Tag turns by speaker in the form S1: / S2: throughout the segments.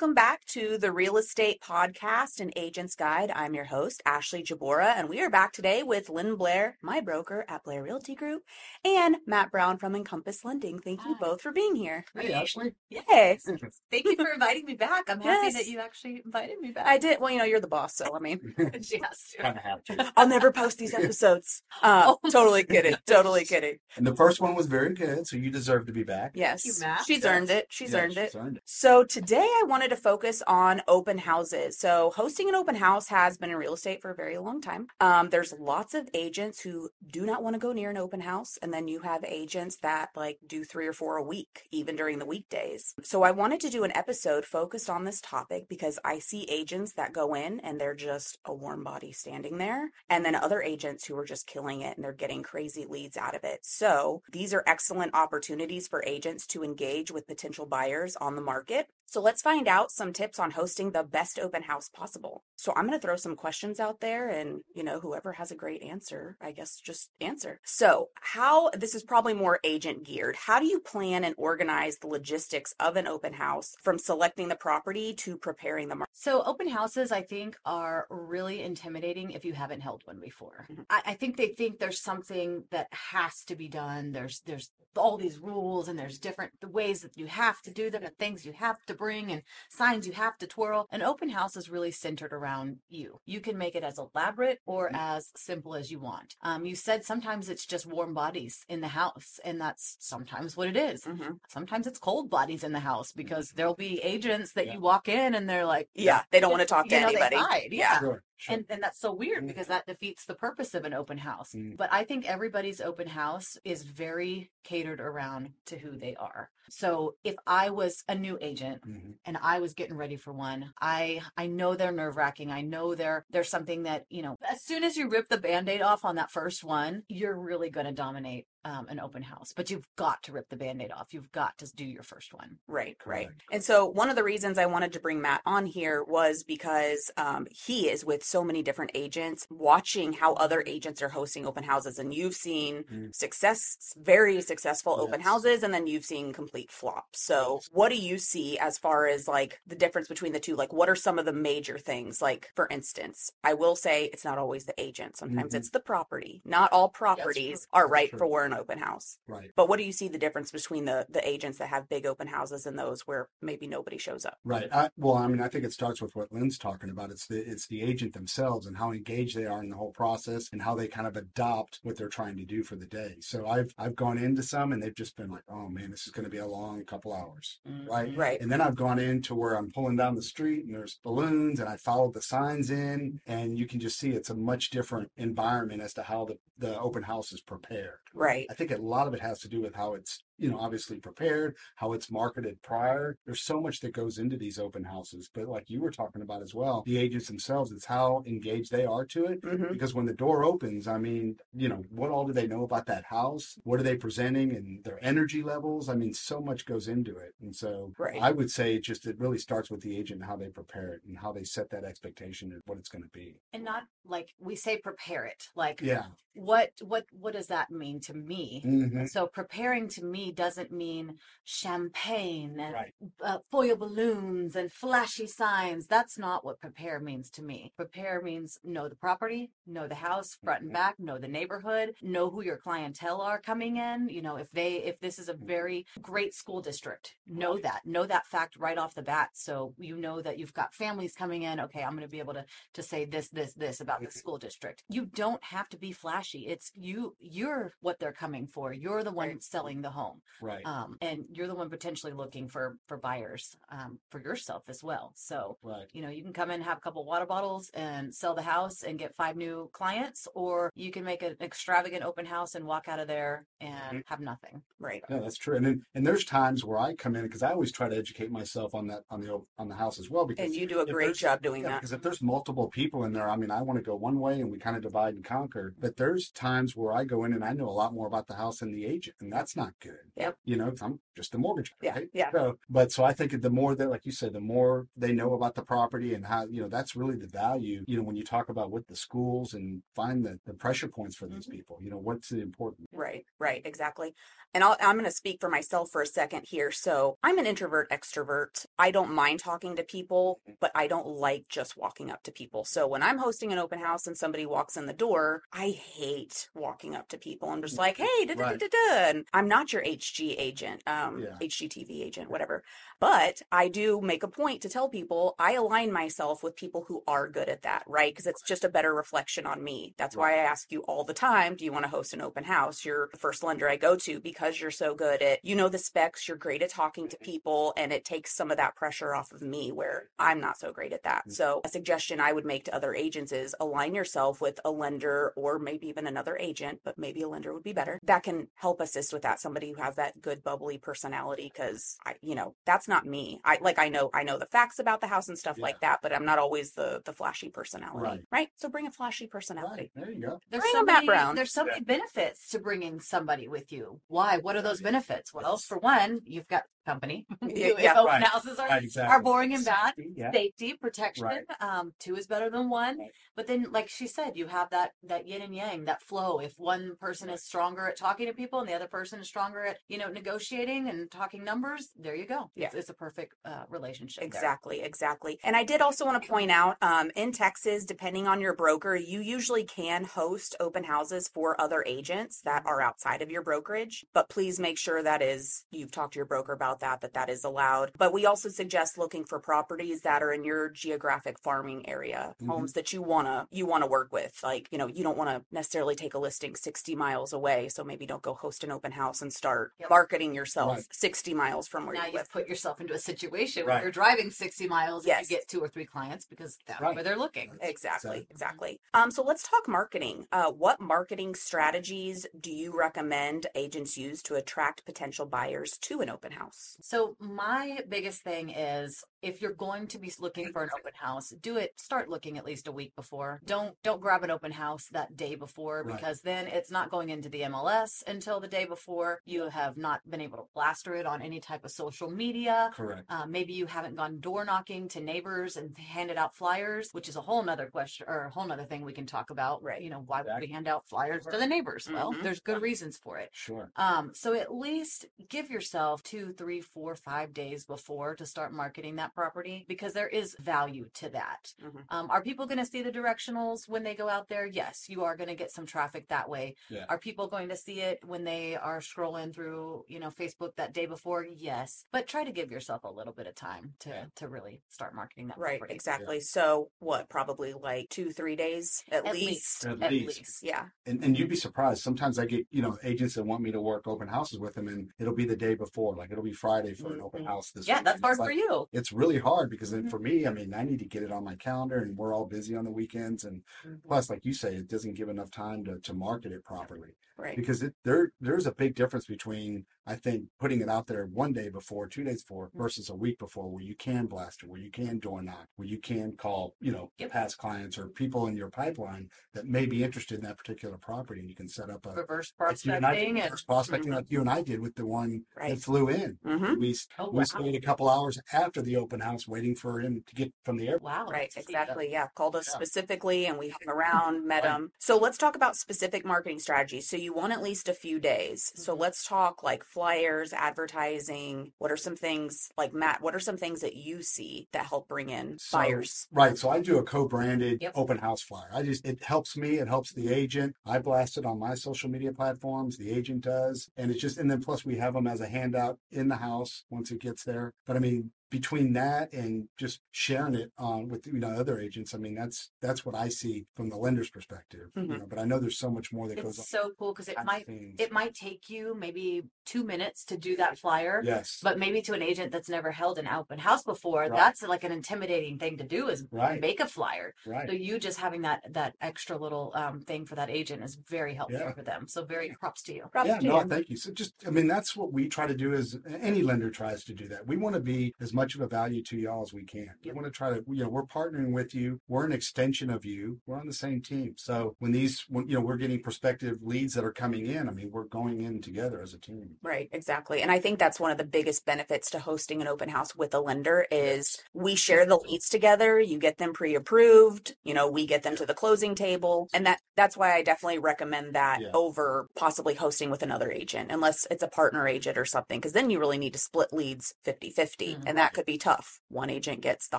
S1: Welcome back to the Real Estate Podcast and Agent's Guide. I'm your host, Ashley Jabora, and we are back today with Lynn Blair, my broker at Blair Realty Group, and Matt Brown from Encompass Lending. Thank you
S2: Hi.
S1: both for being here.
S3: Hey, Ashley.
S1: Yes,
S2: Thank you for inviting me back. I'm happy
S1: Yes.
S2: that you actually invited me back.
S1: I did. Well, you know, you're the boss, so I mean,
S2: she has to.
S3: kind of have to.
S1: I'll never post these episodes. Uh,
S2: Oh.
S1: totally kidding. Totally kidding.
S3: And the first one was very good, so you deserve to be back.
S1: Yes,
S2: you, Matt.
S1: she's
S3: Yes.
S1: earned it. She's
S3: Yeah,
S1: earned it.
S3: she's earned it.
S1: So today I wanted to focus on open houses. So hosting an open house has been in real estate for a very long time. Um, there's lots of agents who do not want to go near an open house, and then you have agents that like do three or four a week, even during the weekdays. So I wanted to do an episode focused on this topic because I see agents that go in and they're just a warm body standing there, and then other agents who are just killing it and they're getting crazy leads out of it. So these are excellent opportunities for agents to engage with potential buyers on the market. So let's find out some tips on hosting the best open house possible. So I'm going to throw some questions out there and, you know, whoever has a great answer, I guess just answer. So, how this is probably more agent geared. How do you plan and organize the logistics of an open house from selecting the property to preparing the market?
S2: So open houses, I think, are really intimidating if you haven't held one before.
S1: Mhm.
S2: I, I think they think there's something that has to be done. There's there's all these rules and there's different ways that you have to do them and things you have to bring and signs you have to twirl. An open house is really centered around you. You can make it as elaborate or as simple as you want. Um, you said sometimes it's just warm bodies in the house, and that's sometimes what it is.
S1: Mhm.
S2: Sometimes it's cold bodies in the house because there'll be agents that
S3: Yeah.
S2: you walk in and they're like,
S1: Yeah, they don't want to talk to
S2: you know, they
S1: anybody.
S2: hide,
S1: Yeah.
S3: Sure, sure.
S2: and, and that's so weird
S3: Mm.
S2: because that defeats the purpose of an open house.
S3: Mm.
S2: But I think everybody's open house is very catered around to who they are. So if I was a new agent
S3: Mhm.
S2: and I was getting ready for one, I I know they're nerve wracking. I know they're there's something that, you know, as soon as you rip the band-aid off on that first one, you're really gonna dominate um, an open house. But you've got to rip the band-aid off. You've got to do your first one.
S1: Right, right.
S3: Correct.
S1: And so one of the reasons I wanted to bring Matt on here was because um, he is with so many different agents, watching how other agents are hosting open houses, and you've seen
S3: Mm.
S1: success, very successful open houses, and then you've seen complete flops. So
S3: Yes.
S1: what do you see as far as like the difference between the two? Like, what are some of the major things? Like, for instance, I will say it's not always the agent. Sometimes
S3: Mhm.
S1: it's the property. Not all properties are right
S3: true.
S1: for an open house.
S3: Right,
S1: But what do you see the difference between the the agents that have big open houses and those where maybe nobody shows up?
S3: right. I, well, I mean, I think it starts with what Lynn's talking about. It's the it's the agent themselves and how engaged they are in the whole process and how they kind of adopt what they're trying to do for the day. So I've I've gone into some and they've just been like, oh man, this is going to be a long couple hours. Right. Mm-hmm.
S1: Right.
S3: And then I've gone into where I'm pulling down the street and there's balloons and I followed the signs in and you can just see it's a much different environment as to how the, the open house is prepared.
S1: Right.
S3: I think a lot of it has to do with how it's, you know, obviously prepared, how it's marketed prior. There's so much that goes into these open houses. But like you were talking about as well, the agents themselves, it's how engaged they are to it.
S1: hmm
S3: Because when the door opens, I mean, you know, what all do they know about that house? What are they presenting and their energy levels? I mean, so much goes into it. And so
S1: Right.
S3: I would say it just, it really starts with the agent and how they prepare it and how they set that expectation of what it's going to be.
S2: And not like we say prepare it. Like
S3: Yeah.
S2: what what what does that mean to me?
S3: hmm
S2: So preparing to me doesn't mean champagne and
S3: Right.
S2: uh, foil balloons and flashy signs. That's not what prepare means to me. Prepare means know the property, know the house front and
S3: Mhm.
S2: back, know the neighborhood, know who your clientele are coming in. You know, if they if this is a very great school district, know that. Know that fact right off the bat. So you know that you've got families coming in. Okay, I'm going to be able to to say this this this about the
S3: Mhm.
S2: school district. You don't have to be flashy. It's you you're what they're coming for. You're the one selling the home
S3: Right.
S2: um, and you're the one potentially looking for for buyers um, for yourself as well. So
S3: right.
S2: you know you can come in have a couple water bottles and sell the house and get five new clients, or you can make an extravagant open house and walk out of there and have nothing.
S1: Right.
S3: Yeah, that's true. And then, and there's times where I come in because I always try to educate myself on that on the on the house as well. Because
S1: And you do a great job doing
S3: yeah,
S1: that.
S3: because if there's multiple people in there, I mean, I want to go one way and we kind of divide and conquer. But there's times where I go in and I know a lot more about the house than the agent, and that's not good.
S1: Yep.
S3: You know, I'm just a mortgage guy,
S1: Yeah,
S3: right?
S1: yeah.
S3: So, but so I think the more that, like you said, the more they know about the property and how, you know, that's really the value, you know, when you talk about with the schools and find the, the pressure points for these
S1: Mhm.
S3: people, you know, what's important.
S1: Right, right, exactly. And I'll, I'm going to speak for myself for a second here. So I'm an introvert extrovert. I don't mind talking to people, but I don't like just walking up to people. So when I'm hosting an open house and somebody walks in the door, I hate walking up to people and just like, hey, da da da da. And I'm not your HG agent, um,
S3: Yeah.
S1: HGTV agent, whatever. But I do make a point to tell people I align myself with people who are good at that, right? Because it's just a better reflection on me. That's why I ask you all the time, do you want to host an open house? You're the first lender I go to because you're so good at, you know, the specs, you're great at talking to people, and it takes some of that pressure off of me where I'm not so great at that. So, a suggestion I would make to other agents is align yourself with a lender or maybe even another agent, but maybe a lender would be better that can help assist with that. Somebody who has that good, bubbly personality, because I, you know, that's not me. I like, I know, I know the facts about the house and stuff
S3: Yeah.
S1: like that, but I'm not always the the flashy personality,
S3: Right.
S1: right? So bring a flashy personality.
S3: Right. There you go.
S2: There's
S1: Bring
S2: so
S1: a Matt
S2: many,
S1: Brown.
S2: there's so many benefits to bringing somebody with you. Why? What are those benefits? Well, for one, you've got company.
S1: Yeah,
S2: If
S1: yeah.
S2: open
S3: Right.
S2: houses are,
S3: Right, exactly.
S2: are boring and bad.
S3: Yeah.
S2: Safety, protection.
S3: Right.
S2: Um, two is better than one. But then, like she said, you have that that yin and yang, that flow. If one person is stronger at talking to people and the other person is stronger at you know negotiating and talking numbers, there you go. It's,
S1: Yeah.
S2: it's a perfect uh, relationship. there.
S1: Exactly, exactly. And I did also want to point out um, in Texas, depending on your broker, you usually can host open houses for other agents that are outside of your brokerage. But please make sure that is, you've talked to your broker about that, that that is allowed. But we also suggest looking for properties that are in your geographic farming area,
S3: Mhm.
S1: homes that you want to, you want to work with. Like, you know, you don't want to necessarily take a listing 60 miles away. So maybe don't go host an open house and start
S2: Yep.
S1: marketing yourself
S3: Right.
S1: 60 miles from where
S2: now
S1: you
S2: you've
S1: live.
S2: put yourself into a situation
S3: Right.
S2: where you're driving 60 miles
S1: Yes.
S2: and you get two or three clients because that's
S3: Right.
S2: where they're looking.
S1: Exactly,
S3: Exactly.
S1: exactly. Um, so let's talk marketing. Uh, what marketing strategies do you recommend agents use to attract potential buyers to an open house?
S2: So my biggest thing is if you're going to be looking for an open house, do it start looking at least a week before. Don't don't grab an open house that day before
S3: Right.
S2: because then it's not going into the MLS until the day before. You have not been able to plaster it on any type of social media.
S3: Correct.
S2: Uh, maybe you haven't gone door knocking to neighbors and handed out flyers, which is a whole nother question or a whole nother thing we can talk about.
S1: Right.
S2: You know, why would we hand out flyers to the neighbors? Well,
S1: Mhm.
S2: there's good reasons for it.
S3: Sure.
S2: Um, so at least give yourself two, three, four, five days before to start marketing that property because there is value to that.
S1: Mhm.
S2: Um, are people going to see the directionals when they go out there? Yes, you are going to get some traffic that way.
S3: Yeah.
S2: Are people going to see it when they are scrolling through, you know, Facebook that day before? Yes, but try to give yourself a little bit of time to
S3: Yeah.
S2: to really start marketing that
S1: Right,
S2: property.
S1: exactly. So what? Probably like two, three days at,
S2: At
S1: least.
S2: least,
S3: At
S2: at
S3: least.
S2: least.
S1: Yeah.
S3: And, and you'd be surprised. Sometimes I get, you know, agents that want me to work open houses with them and it'll be the day before. Like it'll be Friday for an open
S1: Mhm.
S3: house this
S2: Yeah,
S3: week.
S2: that's hard
S3: it's
S2: for you.
S3: It's really hard because then
S2: Mhm.
S3: for me, I mean, I need to get it on my calendar and we're all busy on the weekends. And
S2: Mm-hmm.
S3: plus, like you say, it doesn't give enough time to, to market it properly
S1: Right.
S3: because it, there there's a big difference between I think putting it out there one day before, two days before,
S2: Mm-hmm.
S3: versus a week before, where you can blast it, where you can door knock, where you can call, you know,
S2: Yep.
S3: past clients or people in your pipeline that may be interested in that particular property, and you can set up a
S2: Reverse
S3: like you and I did,
S2: prospecting and
S3: reverse prospecting like you and I did with the one
S1: Right.
S3: that flew in.
S1: Mm-hmm.
S3: We
S2: Oh,
S3: we
S2: wow.
S3: stayed a couple hours after the open house, waiting for him to get from the airport.
S2: wow.
S1: Right, exactly. Yeah, called us
S3: Yeah.
S1: specifically and we hung around, met
S3: Right.
S1: them. So let's talk about specific marketing strategies. So you want at least a few days. So
S2: Mhm.
S1: let's talk like flyers, advertising. What are some things like Matt, what are some things that you see that help bring in
S3: So-
S1: buyers?
S3: Right. So I do a co-branded
S2: Yep.
S3: open house flyer. I just it helps me, it helps the agent. I blast it on my social media platforms, the agent does. And it's just and then plus we have them as a handout in the house once it gets there. But I mean between that and just sharing it on with you know other agents, I mean that's that's what I see from the lender's perspective. You
S1: Mhm.
S3: know, but I know there's so much more that goes on.
S2: It's so cool because it might it might take you maybe two minutes to do that flyer.
S3: yes.
S2: But maybe to an agent that's never held an open house before,
S3: Right.
S2: that's like an intimidating thing to do is
S3: Right.
S2: make a flyer.
S3: right.
S2: So you just having that that extra little um, thing for that agent is very helpful
S3: Yeah.
S2: for them. So very props to you.
S1: Props
S3: yeah,
S1: to
S3: no,
S1: you.
S3: thank you. So just, I mean, that's what we try to do. Is any lender tries to do that. We want to be as much much of a value to y'all as we can. We want to try to, you know, we're partnering with you. We're an extension of you. We're on the same team. So when these, when, you know, we're getting prospective leads that are coming in, I mean, we're going in together as a team.
S1: Right, exactly. And I think that's one of the biggest benefits to hosting an open house with a lender is we share the leads together, you get them pre-approved, you know, we get them to the closing table. And that that's why I definitely recommend that
S3: Yeah.
S1: over possibly hosting with another agent unless it's a partner agent or something because then you really need to split leads 50-50
S2: Mhm.
S1: and that could be tough. One agent gets the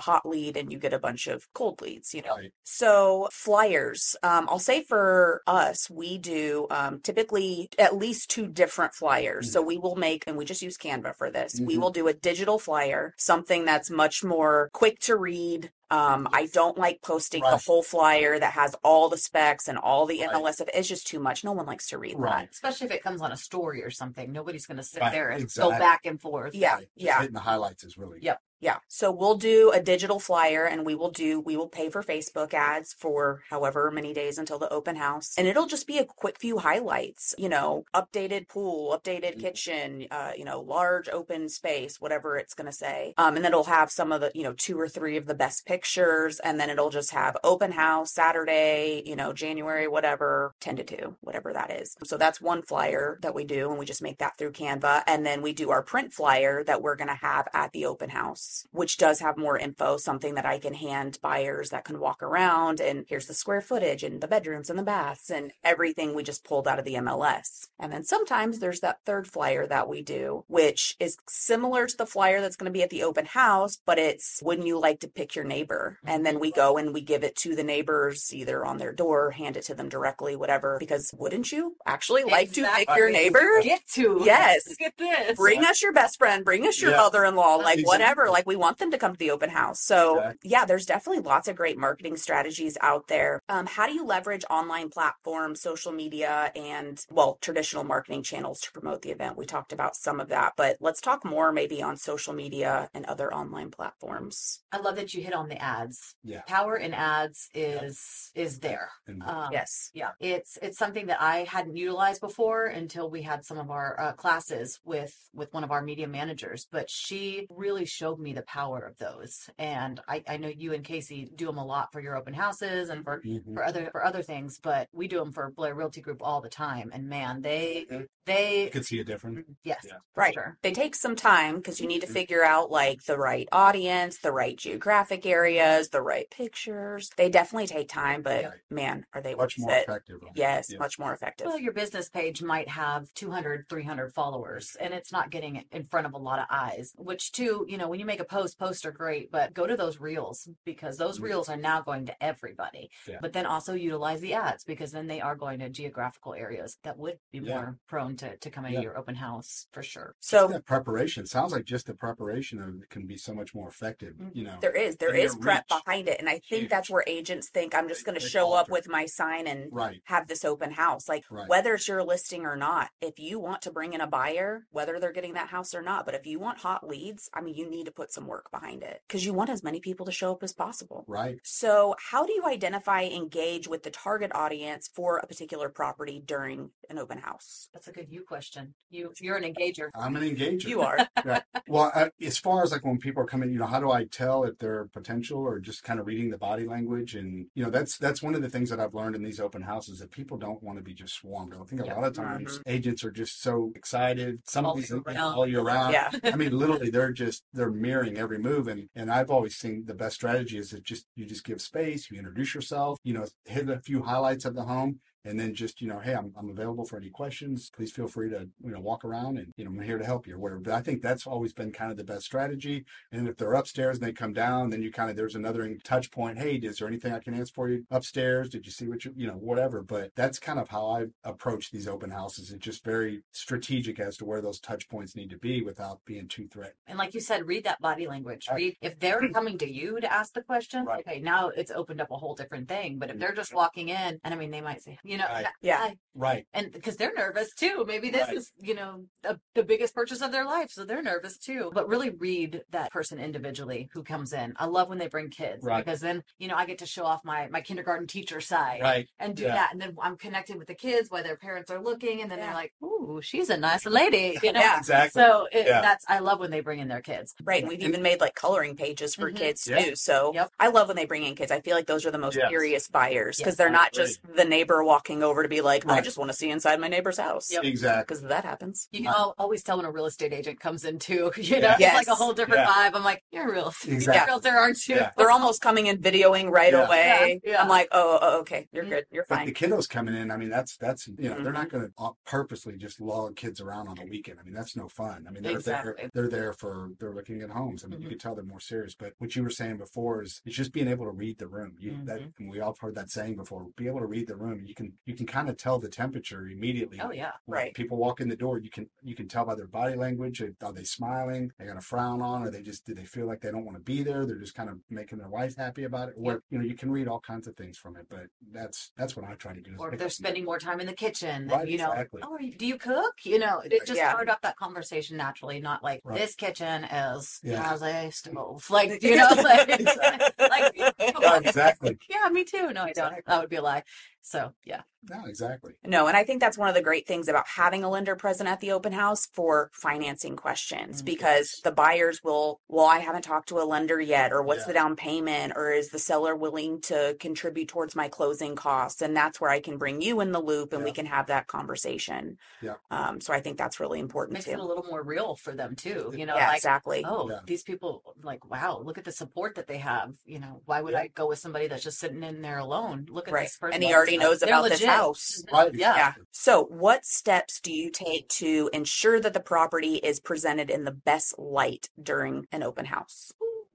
S1: hot lead and you get a bunch of cold leads, you know.
S3: Right.
S1: So flyers, um, I'll say for us, we do um, typically at least two different flyers. So we will make, and we just use Canva for this. We
S3: Mhm.
S1: will do a digital flyer, something that's much more quick to read. Um, I don't like posting the whole flyer that has all the specs and all the
S3: Right.
S1: MLS. Of, it's just too much. No one likes to read
S3: Right.
S2: Especially if it comes on a story or something. Nobody's going to sit
S3: Right,
S2: there and
S3: exactly.
S2: go back and forth.
S1: Yeah,
S3: Right. Just
S1: yeah.
S3: Hitting the highlights is really
S2: Yep.
S1: Yeah. So we'll do a digital flyer and we will do, we will pay for Facebook ads for however many days until the open house. And it'll just be a quick few highlights, you know, updated pool, updated
S3: Mhm.
S1: kitchen, uh, you know, large open space, whatever it's going to say. Um, and then it'll have some of the, you know, two or three of the best pictures. And then it'll just have open house Saturday, you know, January, whatever, 10 to 2, whatever that is. So that's one flyer that we do. And we just make that through Canva. And then we do our print flyer that we're going to have at the open house, which does have more info, something that I can hand buyers that can walk around and here's the square footage and the bedrooms and the baths and everything we just pulled out of the MLS. And then sometimes there's that third flyer that we do, which is similar to the flyer that's going to be at the open house, but it's wouldn't you like to pick your neighbor? And then we go and we give it to the neighbors either on their door, hand it to them directly, whatever, because wouldn't you actually like to pick your neighbor?
S2: Get to.
S1: Yes.
S2: Look at this.
S1: bring us your best friend, bring us your
S3: Yeah.
S1: mother-in-law, like whatever.
S3: Exactly.
S1: Like we want them to come to the open house. So
S3: Exactly.
S1: yeah, there's definitely lots of great marketing strategies out there. Um, how do you leverage online platforms, social media, and well, traditional marketing channels to promote the event? We talked about some of that, but let's talk more maybe on social media and other online platforms.
S2: I love that you hit on the ads.
S3: Yeah.
S2: Power in ads is is there. Um,
S1: yes.
S2: Yeah, it's it's something that I hadn't utilized before until we had some of our uh, classes with with one of our media managers. But she really showed me the power of those, and I, I know you and Casey do them a lot for your open houses and for
S3: Mhm.
S2: for other for other things. But we do them for Blair Realty Group all the time, and man, they
S3: Mhm.
S2: they
S3: you could see a difference.
S2: yes,
S3: Yeah.
S1: Right.
S2: sure.
S1: They take some time because you need to
S3: Mhm.
S1: figure out like the right audience, the right geographic areas, the right pictures. They definitely take time, but
S3: Right.
S1: man, are they
S3: Much more
S1: it?
S3: effective.
S1: Yes,
S3: Yeah.
S1: much more effective.
S2: Well, your business page might have 200, 300 followers and it's not getting in front of a lot of eyes, which too, you know, when you make a post, posts are great, but go to those reels because those
S3: Mhm.
S2: reels are now going to everybody.
S3: Yeah.
S2: But then also utilize the ads because then they are going to geographical areas that would be
S3: Yeah.
S2: more prone to, to coming
S3: Yeah.
S2: to your open house for sure.
S1: So
S3: that preparation sounds like just the preparation of can be so much more effective.
S2: Mhm.
S3: You know,
S1: there is there is prep
S3: reach.
S1: behind it, and I think
S3: Huge.
S1: that's where agents think I'm just going to show up with my sign and
S3: right?
S1: have this open house. Like
S3: Right.
S1: whether it's your listing or not, if you want to bring in a buyer, whether they're getting that house or not, but if you want hot leads, I mean, you need to put some work behind it because you want as many people to show up as possible.
S3: Right.
S1: So, how do you identify, engage with the target audience for a particular property during an open house?
S2: That's a good you question. You you're an engager.
S3: I'm an engager.
S1: You are.
S3: Right. Well, I, as far as like when people are coming, you know, how do I tell if they're potential or just kind of reading the body language? And you know, that's that's one of the things that I've learned in these open houses that people don't want to be just swarmed. I think a
S2: Yeah.
S3: lot of times mm-hmm. agents are just so excited. Some
S2: All
S3: of these
S2: year
S3: you know,
S2: round.
S3: all year round.
S1: Yeah.
S3: I mean, literally, they're just they're mirroring every move, and and I've always seen the best strategy is that just you just give space, you introduce yourself, you know, hit a few highlights of the home, and then just you know, hey, I'm I'm available for any questions. Please feel free to you know walk around, and you know, I'm here to help you or whatever. But I think that's always been kind of the best strategy. And if they're upstairs and they come down, then you kind of there's another touch point. Hey, is there anything I can answer for you upstairs? Did you see what you you know whatever? But that's kind of how I approach these open houses. It's just very strategic as to where those touch points need to be without being too threatening.
S2: And like you said, read that body language.
S3: Right.
S2: Read if they're coming to you to ask the question.
S3: Right.
S2: Okay, now it's opened up a whole different thing. But if mm-hmm. they're just walking in, and I mean, they might say, you know,
S3: Right.
S1: Yeah.
S2: I-
S3: Right.
S2: and because they're nervous too. Maybe this
S3: Right.
S2: is, you know, the, the biggest purchase of their life, so they're nervous too. But really read that person individually who comes in. I love when they bring kids
S3: Right.
S2: because then you know I get to show off my my kindergarten teacher side
S3: Right.
S2: and do
S3: Yeah.
S2: that, and then I'm connecting with the kids while their parents are looking, and then
S1: Yeah.
S2: they're like, "Ooh, she's a nice lady," you know.
S1: Yeah.
S3: Exactly.
S2: So it,
S3: Yeah.
S2: that's I love when they bring in their kids.
S1: Right. And we've even made like coloring pages for
S2: Mhm.
S1: kids
S3: Yeah.
S1: too. So
S2: Yep.
S1: I love when they bring in kids. I feel like those are the most
S3: Yes.
S1: serious buyers because
S2: Yes,
S1: they're not just the neighbor walking over to be like, I just want to see inside my neighbor's house.
S2: Yep.
S3: Exactly.
S1: Because that happens.
S2: You can
S3: Right.
S2: al- always tell when a real estate agent comes in too. You know,
S3: Yeah.
S2: it's like a whole different
S3: Yeah.
S2: vibe. I'm like, you're a real estate
S3: Exactly.
S2: realtor, aren't you?
S3: Yeah.
S1: They're almost coming in videoing right
S3: Yeah.
S1: away.
S2: Yeah, yeah.
S1: I'm like, oh, oh, okay, you're good, you're
S3: But
S1: fine.
S3: the kiddos coming in, I mean, that's that's you know, they're not
S1: Mm-hmm.
S3: going to purposely just log kids around on a weekend. I mean, that's no fun. I mean, they're
S2: Exactly.
S3: there, they're there for they're looking at homes. I mean, you
S2: Mhm.
S3: can tell they're more serious. But what you were saying before is it's just being able to read the room. You that
S2: Mhm.
S3: and we all have heard that saying before. Be able to read the room. You can you can kind of tell the temperature immediately.
S2: Oh yeah.
S3: When
S1: Right.
S3: People walk in the door. You can you can tell by their body language. Are they smiling? They got a frown on? Or they just do they feel like they don't want to be there? They're just kind of making their wife happy about it. Or you know you can read all kinds of things from it. But that's that's what I try to do.
S2: Or if they're spending more time in the kitchen,
S3: Right,
S2: you know, oh, you- do you cook? You know, it just
S1: Yeah.
S2: started up that conversation naturally, not like
S3: Right.
S2: this kitchen is
S3: Yeah.
S2: a stove, like you know, like, like
S3: Yeah, exactly.
S2: yeah, me too. No, I don't.
S3: Exactly.
S2: That would be a lie. So yeah,
S3: No, exactly.
S1: No, and I think that's one of the great things about having a lender present at the open house for financing questions
S2: Mm,
S1: because the buyers will, well, I haven't talked to a lender yet, or what's
S3: Yeah.
S1: the down payment, or is the seller willing to contribute towards my closing costs? And that's where I can bring you in the loop and we can have that conversation.
S3: Yeah.
S1: Um, so I think that's really important
S2: makes it a little more real for them too. You know,
S1: yeah,
S2: like
S1: exactly.
S2: oh,
S3: Yeah.
S2: these people, like wow, look at the support that they have. You know, why would
S3: Yeah.
S2: I go with somebody that's just sitting in there alone? Look at
S1: Right.
S2: this person.
S1: And he already knows about this. House.
S3: Right.
S2: Yeah.
S1: Yeah. So, what steps do you take to ensure that the property is presented in the best light during an open house?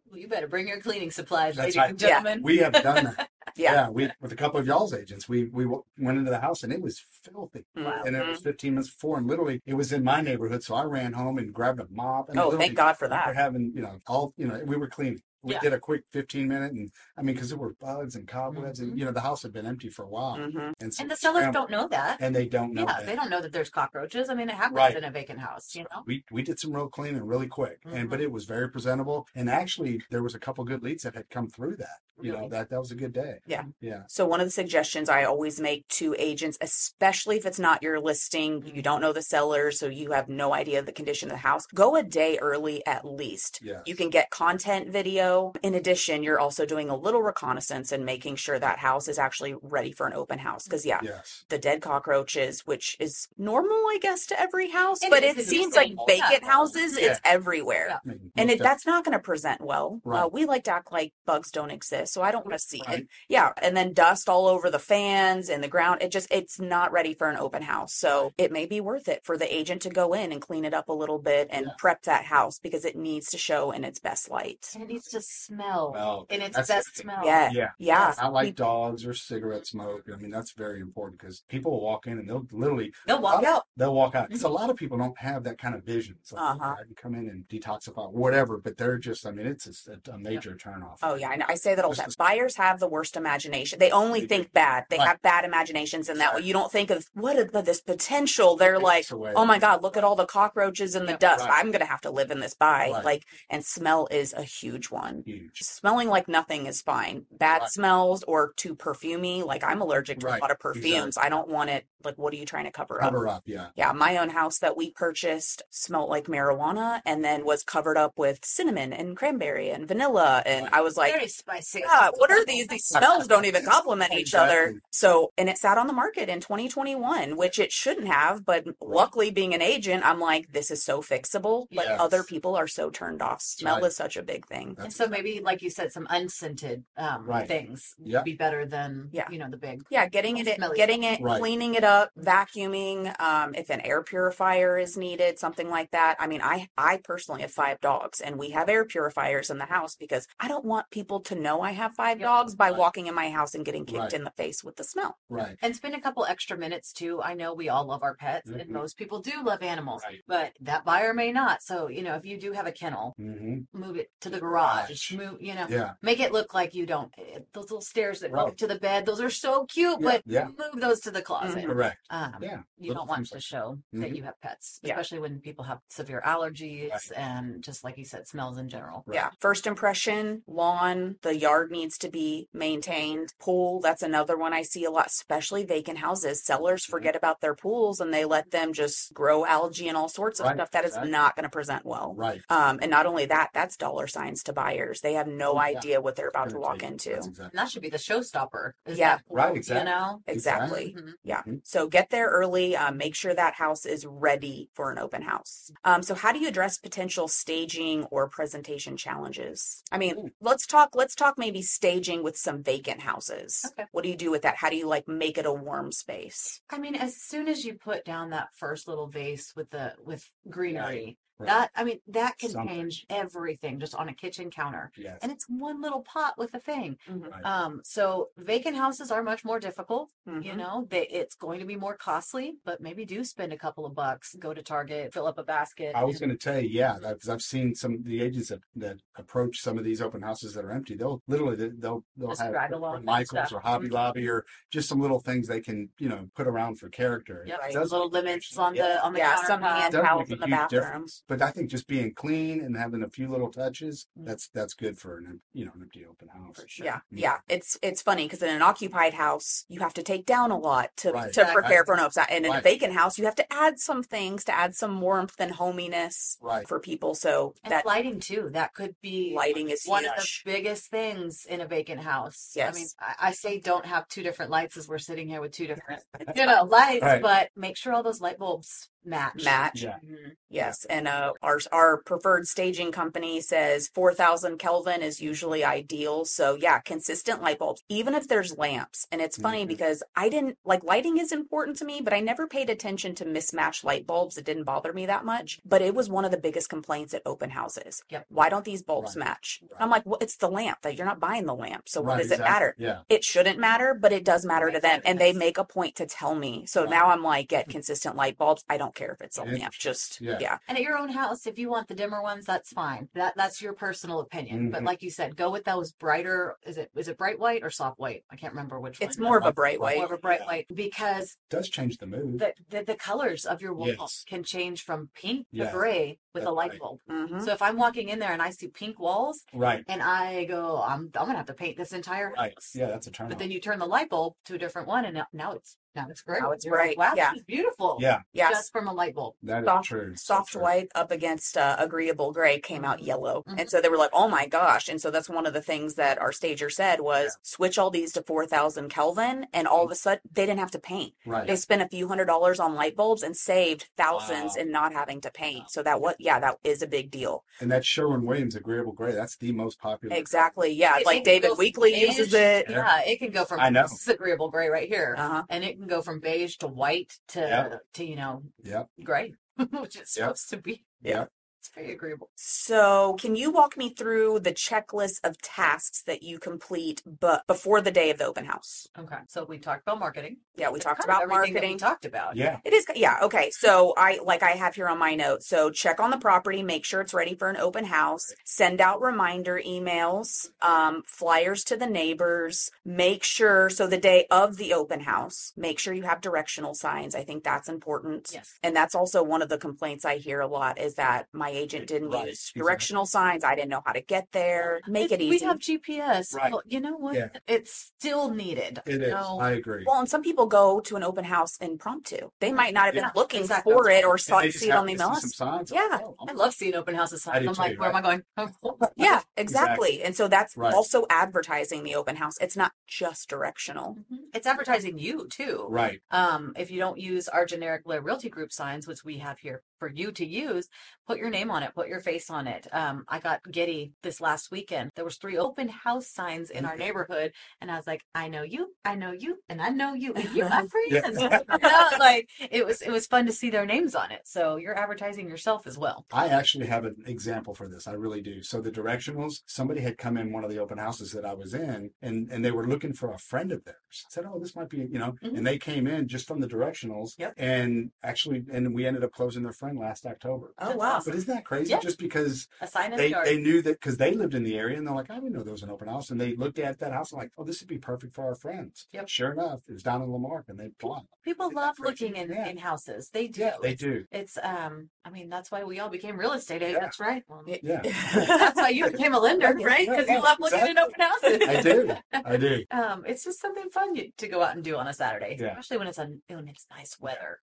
S2: Well, you better bring your cleaning supplies,
S3: That's
S2: ladies
S3: right.
S2: and
S1: Yeah.
S2: gentlemen.
S3: We have done that.
S1: Yeah.
S3: we with a couple of y'all's agents, we we went into the house and it was filthy.
S2: Wow.
S3: And it was 15 minutes before, and literally it was in my neighborhood. So I ran home and grabbed a mop. And
S1: Oh, thank God for that!
S3: We're
S1: that.
S3: having, you know, all you know, we were cleaning. We
S2: Yeah.
S3: did a quick 15 minute, and I mean, because there were bugs and cobwebs,
S2: Mhm.
S3: and you know, the house had been empty for a while,
S1: hmm
S3: and, so
S2: And the sellers don't know that.
S3: and they don't know
S2: yeah,
S3: that.
S2: they don't know that there's cockroaches. I mean, it happens
S3: Right.
S2: in a vacant house, you know?
S3: we we did some real cleaning really quick and
S2: Mm-hmm.
S3: but it was very presentable and actually there was a couple good leads that had come through that you know that that was a good day
S1: Yeah.
S3: yeah
S1: So, one of the suggestions I always make to agents, especially if it's not your listing, you don't know the seller, so you have no idea the condition of the house, go a day early at least.
S3: Yes.
S1: You can get content video. In addition, you're also doing a little reconnaissance and making sure that house is actually ready for an open house. Because, yeah,
S3: yes
S1: the dead cockroaches, which is normal, I guess, to every house,
S2: It
S1: but it seems like vacant
S2: yeah.
S1: houses,
S3: Yeah.
S1: it's everywhere.
S2: Yeah.
S3: I mean,
S1: And it, that's not going to present well. Uh, we like to act like bugs don't exist, so I don't want to see it. Yeah, and then dust all over the fans and the ground. It just it's not ready for an open house. So it may be worth it for the agent to go in and clean it up a little bit and
S3: Yeah.
S1: prep that house because it needs to show in its best light.
S2: And it needs to smell
S3: Well,
S2: in its
S3: that's
S2: best
S3: thing.
S2: smell.
S1: Yeah.
S3: Yeah.
S1: Yeah.
S2: Yes.
S3: not like
S1: We-
S3: dogs or cigarette smoke i mean that's very important because people will walk in and they'll literally
S2: They'll walk out.
S3: they'll walk out because a lot of people don't have that kind of vision it's like
S1: Uh-huh.
S3: i can come in and detoxify whatever but they're just i mean it's a, a major turnoff
S1: Oh yeah, I. I say that all the
S3: Just.
S1: Buyers have the worst imagination. They only
S3: They do.
S1: think bad. They
S3: Right.
S1: have bad imaginations, and that way you don't think of what is the, this potential. They're like, oh my god, look at all the cockroaches and the dust.
S3: Right.
S1: I'm gonna have to live in this buy.
S3: Right.
S1: Like, and smell is a huge one.
S3: huge
S1: Smelling like nothing is fine. Bad
S3: Right.
S1: smells or too perfumey. Like I'm allergic to a lot of perfumes.
S3: Exactly.
S1: I don't want it. Like, what are you trying to cover, up?
S3: cover up yeah
S1: Yeah, my own house that we purchased smelled like marijuana and then was covered up with cinnamon and cranberry and vanilla. And I was like,
S2: Very spicy.
S1: Yeah, what are these? These smells don't even complement each other. So, and it sat on the market in 2021, which it shouldn't have. But luckily, being an agent, I'm like, this is so fixable. But
S3: Yes.
S1: other people are so turned off. Smell
S3: right.
S1: is such a big thing.
S2: And so maybe, like you said, some unscented um,
S3: Right.
S2: things
S3: Yeah.
S2: would be better than
S1: Yeah.
S2: you know the big.
S1: Yeah, getting it,
S2: Smelly
S1: getting it,
S3: Right.
S1: cleaning it up, vacuuming. Um, if an air purifier is needed, something like that. I mean, I I personally have five dogs, and we have air purifiers in the house because I don't want people to know I have five
S2: Yep.
S1: dogs by
S3: Right.
S1: walking in my house and getting kicked
S3: Right.
S1: in the face with the smell.
S3: Right.
S2: And spend a couple extra minutes too. I know we all love our pets,
S3: Mhm.
S2: and most people do love animals,
S3: Right.
S2: but that buyer may not. So, you know, if you do have a kennel,
S3: hmm
S2: move it to the garage.
S3: Garage.
S2: Move, you know,
S3: Yeah.
S2: make it look like you don't. eh, Those little stairs that go
S3: Right.
S2: to the bed, those are so cute,
S3: Yeah,
S2: but
S3: yeah.
S2: move those to the closet.
S1: Mhm.
S3: Correct.
S2: Um,
S3: Yeah.
S2: you
S3: Little
S2: don't want
S3: things
S2: to
S3: like-
S2: show that
S3: Mhm.
S2: you have pets,
S1: Yeah.
S2: especially when people have severe allergies
S3: Right.
S2: and just like you said, smells in general.
S3: Right.
S1: Yeah. First impression, lawn, the yard needs to be maintained. Pool, that's another one I see a lot, especially vacant houses. Sellers
S3: Mm-hmm.
S1: forget about their pools and they let them just grow algae and all sorts of
S3: Right,
S1: stuff that is
S3: exactly.
S1: not going to present well.
S3: Right.
S1: Um, and not only that, that's dollar signs to buyers. They have no
S3: Oh, yeah.
S1: idea what they're about to walk into.
S3: That's exactly.
S2: And that should be the showstopper. is
S1: Yeah.
S2: that pool,
S3: Right, exactly.
S2: You know,
S1: Exactly.
S2: Mhm.
S1: Yeah.
S3: Mhm.
S1: So get there early. Um, make sure that house is ready for an open house. Um, so how do you address potential staging or presentation challenges? I mean,
S3: Ooh.
S1: let's talk. Let's talk maybe staging with some vacant houses.
S2: Okay.
S1: What do you do with that? How do you like make it a warm space?
S2: I mean, as soon as you put down that first little vase with the with greenery,
S3: Right.
S2: that I mean, that can
S3: Something.
S2: change everything just on a kitchen counter.
S3: Yes.
S2: And it's one little pot with a thing.
S3: Right.
S2: Um, so vacant houses are much more difficult. You
S1: Mhm.
S2: know, they, it's going to be more costly, but maybe do spend a couple of bucks, go to Target, fill up a basket.
S3: I was going to tell you, yeah, because I've seen some of the agents that, that approach some of these open houses that are empty. They'll literally they'll they'll
S2: Just
S3: have
S2: drag along
S3: or Michaels or Hobby
S2: Mhm.
S3: Lobby or just some little things they can you know put around for character.
S2: Yep,
S3: It
S1: Right.
S3: does
S2: little limits on
S3: Yeah.
S2: the on the
S1: Yeah, some
S2: countertop.
S1: hand
S3: does
S1: towels in the
S3: huge
S1: bathroom.
S3: difference. But I think just being clean and having a few little touches,
S2: Mm.
S3: that's that's good for an you know an empty open house.
S2: For sure.
S1: Yeah, yeah. It's it's funny because in an occupied house, you have to take down a lot to
S3: Right.
S1: to
S2: Exactly.
S1: prepare for an open. And in a vacant house, you have to add some things to add some warmth and hominess
S3: Right.
S1: for people. So
S2: And
S1: that
S2: lighting too. That could be
S1: lighting is
S2: one of the biggest things in a vacant house. Yes, I mean, I, I say don't have two different lights as we're sitting here with two different, you know, lights,
S3: Right.
S2: but make sure all those light bulbs match.
S1: match.
S3: Yeah.
S2: Mhm.
S1: Yes, and uh, our our preferred staging company says four thousand Kelvin is usually ideal. So yeah, consistent light bulbs, even if there's lamps. And it's funny
S3: Mhm.
S1: because I didn't like lighting is important to me, but I never paid attention to mismatched light bulbs. It didn't bother me that much, but it was one of the biggest complaints at open houses.
S2: Yep.
S1: Why don't these bulbs
S3: Right.
S1: match?
S3: Right.
S1: I'm like, well, it's the lamp that you're not buying the lamp. So what
S3: Right,
S1: does it matter?
S3: Yeah.
S1: It shouldn't matter, but it does matter to them. And they make a point to tell me. So
S3: Right.
S1: now I'm like, get consistent light bulbs. I don't care if it's a lamp.
S3: Interesting.
S1: Just
S3: Yeah.
S1: yeah.
S2: And at your own house, if you want the dimmer ones, that's fine. That that's your personal opinion. But
S3: Mhm.
S2: like you said, go with those brighter. Is it is it bright white or soft white? I can't remember which
S1: It's
S2: one.
S1: more of a bright white.
S2: more of a bright
S3: Yeah.
S2: white because
S3: It does change the mood.
S2: the, the the colors of your walls
S3: Yes.
S2: can change from pink to
S3: Yeah.
S2: gray with a
S3: That's
S2: light
S3: right.
S2: bulb.
S1: Mhm.
S2: So if I'm walking in there and I see pink walls
S3: right.
S2: and I go, I'm I'm gonna have to paint this entire
S3: Right.
S2: house.
S3: Yeah, that's a turn.
S2: But then you turn the light bulb to a different one and now, now it's now it's great.
S1: Now it's
S2: You're like,
S1: bright,
S2: Wow,
S1: yeah.
S2: this is beautiful.
S3: yeah,
S1: Yes.
S2: Just from a light bulb.
S3: that is
S1: soft,
S3: true.
S1: Soft
S3: true.
S1: white up against uh, agreeable gray came out
S2: Mhm.
S1: yellow.
S2: Mhm.
S1: And so they were like, oh my gosh. And so that's one of the things that our stager said was
S3: Yeah.
S1: switch all these to 4000 Kelvin. And all of a sudden they didn't have to paint.
S3: Right.
S1: They spent a few hundred dollars on light bulbs and saved thousands
S3: Wow.
S1: in not having to paint. So that what, yeah, that is a big deal.
S3: And that Sherwin Williams agreeable gray, that's the most popular.
S1: Exactly. Yeah.
S2: It- it
S1: like
S2: can
S1: David
S2: go
S1: Weekly uses it.
S2: Yeah, it can go from
S3: I know.
S2: this agreeable gray right here.
S1: Uh huh.
S2: And it can go from beige to white to
S3: Yep.
S2: to, you know,
S3: Yep.
S2: gray. Which it's
S3: Yep.
S2: supposed to be.
S3: Yep.
S2: It's very agreeable.
S1: So, can you walk me through the checklist of tasks that you complete but before the day of the open house?
S2: Okay. So we talked about marketing.
S1: Yeah, we
S2: It's
S1: talked
S2: kind of
S1: about
S2: everything that
S1: marketing.
S2: We talked about.
S3: Yeah.
S1: It is, yeah, okay. So I like I have here on my notes. So check on the property, make sure it's ready for an open house. Send out reminder emails, um, flyers to the neighbors. Make sure so the day of the open house, make sure you have directional signs. I think that's important.
S2: Yes.
S1: And that's also one of the complaints I hear a lot is that my agent didn't
S3: Right,
S1: use
S3: exactly.
S1: directional signs. I didn't know how to get there. Make it
S2: If We
S1: easy.
S2: have GPS.
S3: Right.
S2: Well, you know what?
S3: Yeah.
S2: It's still needed.
S3: It is.
S2: No.
S3: I agree.
S1: Well, and some people go to an open house impromptu. They might not have
S3: Yeah,
S1: been looking
S2: exactly.
S1: for it or
S3: And
S1: saw
S3: they just
S1: see it on the
S3: happen to
S1: MLS.
S3: see some signs.
S1: Yeah.
S3: Oh,
S2: I love seeing open houses signs.
S3: I do
S2: I'm like,
S3: too,
S2: where am I going?
S1: Yeah, exactly. And so that's
S3: Right.
S1: also advertising the open house. It's not just directional.
S2: Mhm. It's advertising you too.
S3: Right.
S2: Um, if you don't use our generic Blair Realty Group signs, which we have here for you to use, put your name on it, put your face on it. Um, I got giddy this last weekend. There was three open house signs in our neighborhood, and I was like, I know you, I know you, and I know you, and you're my
S3: Yeah.
S2: friends. You know, like it was, it was fun to see their names on it. So you're advertising yourself as well.
S3: I actually have an example for this. I really do. So the directionals, somebody had come in one of the open houses that I was in and, and they were looking for a friend of theirs. I said, Oh, this might be, you know,
S2: Mhm.
S3: and they came in just from the directionals
S2: Yep.
S3: and actually, and we ended up closing their friend last October.
S1: Oh
S2: That's
S1: wow.
S2: awesome.
S3: But isn't that crazy?
S2: Yeah.
S3: Just because
S2: A sign in the
S3: they, they knew that because they lived in the area and they're like, I didn't know there was an open house. And they looked at that house and like, oh, this would be perfect for our friends.
S2: Yep.
S3: Sure enough, it was down in La Marque and they bought.
S2: People
S3: Isn't
S2: love looking in,
S3: Yeah.
S2: in houses. They do.
S3: Yeah, they do.
S2: It's um. I mean, that's why we all became real estate agents, That's right? Well,
S3: Yeah.
S2: that's why you became a lender, right? Because
S3: yeah,
S2: you love looking
S3: exactly.
S2: at open houses.
S3: I do. I do.
S2: Um, it's just something fun to go out and do on a Saturday,
S3: Yeah.
S2: especially when it's a when it's nice weather.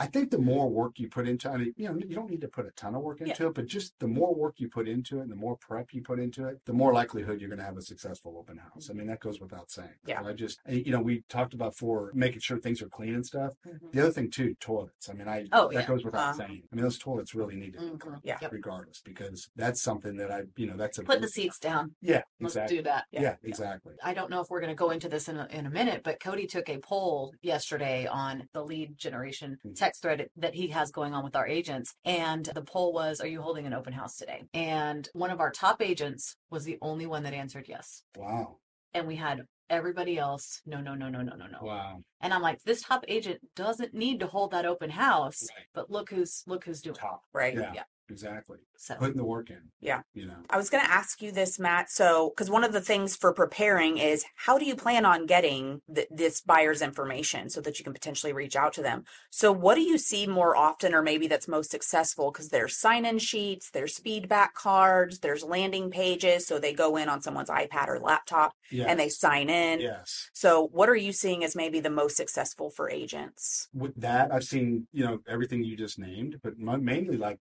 S3: I think the more work you put into it, you know, you don't need to put a ton of work
S2: Yeah.
S3: into it, but just the more work you put into it and the more prep you put into it, the more likelihood you're going to have a successful open house. I mean, that goes without saying.
S1: Yeah.
S3: I just, you know, we talked about for making sure things are clean and stuff. The other thing too, toilets. I mean, I,
S2: Oh,
S3: that
S2: yeah.
S3: goes without
S1: Uh-huh.
S3: saying. I mean, those toilets really need to be
S2: Mhm.
S3: clean.
S1: Yeah.
S3: Regardless, because that's something that I, you know, that's a
S2: Put the seats down.
S3: Yeah,
S2: Let's do that.
S3: Yeah, exactly.
S2: I don't know if we're going to go into this in a, in a minute, but Cody took a poll yesterday on the lead generation
S3: Mhm.
S2: Text thread that he has going on with our agents. And the poll was, Are you holding an open house today? And one of our top agents was the only one that answered yes.
S3: Wow.
S2: And we had everybody else, no, no, no, no, no, no, no.
S3: Wow.
S2: And I'm like, this top agent doesn't need to hold that open house,
S3: Right.
S2: but look who's look who's doing. it.
S3: Top.
S1: Right.
S3: Yeah,
S2: Yeah.
S3: Exactly.
S2: So
S3: Putting the work in.
S1: Yeah.
S3: You know.
S1: I was going to ask you this, Matt. So, because one of the things for preparing is how do you plan on getting th- this buyer's information so that you can potentially reach out to them? So, what do you see more often, or maybe that's most successful? Because there's sign in sheets, there's feedback cards, there's landing pages. So, they go in on someone's iPad or laptop
S3: Yeah.
S1: and they sign in.
S3: yes.
S1: So, what are you seeing as maybe the most successful for agents?
S3: with that i've seen you know everything you just named but mainly like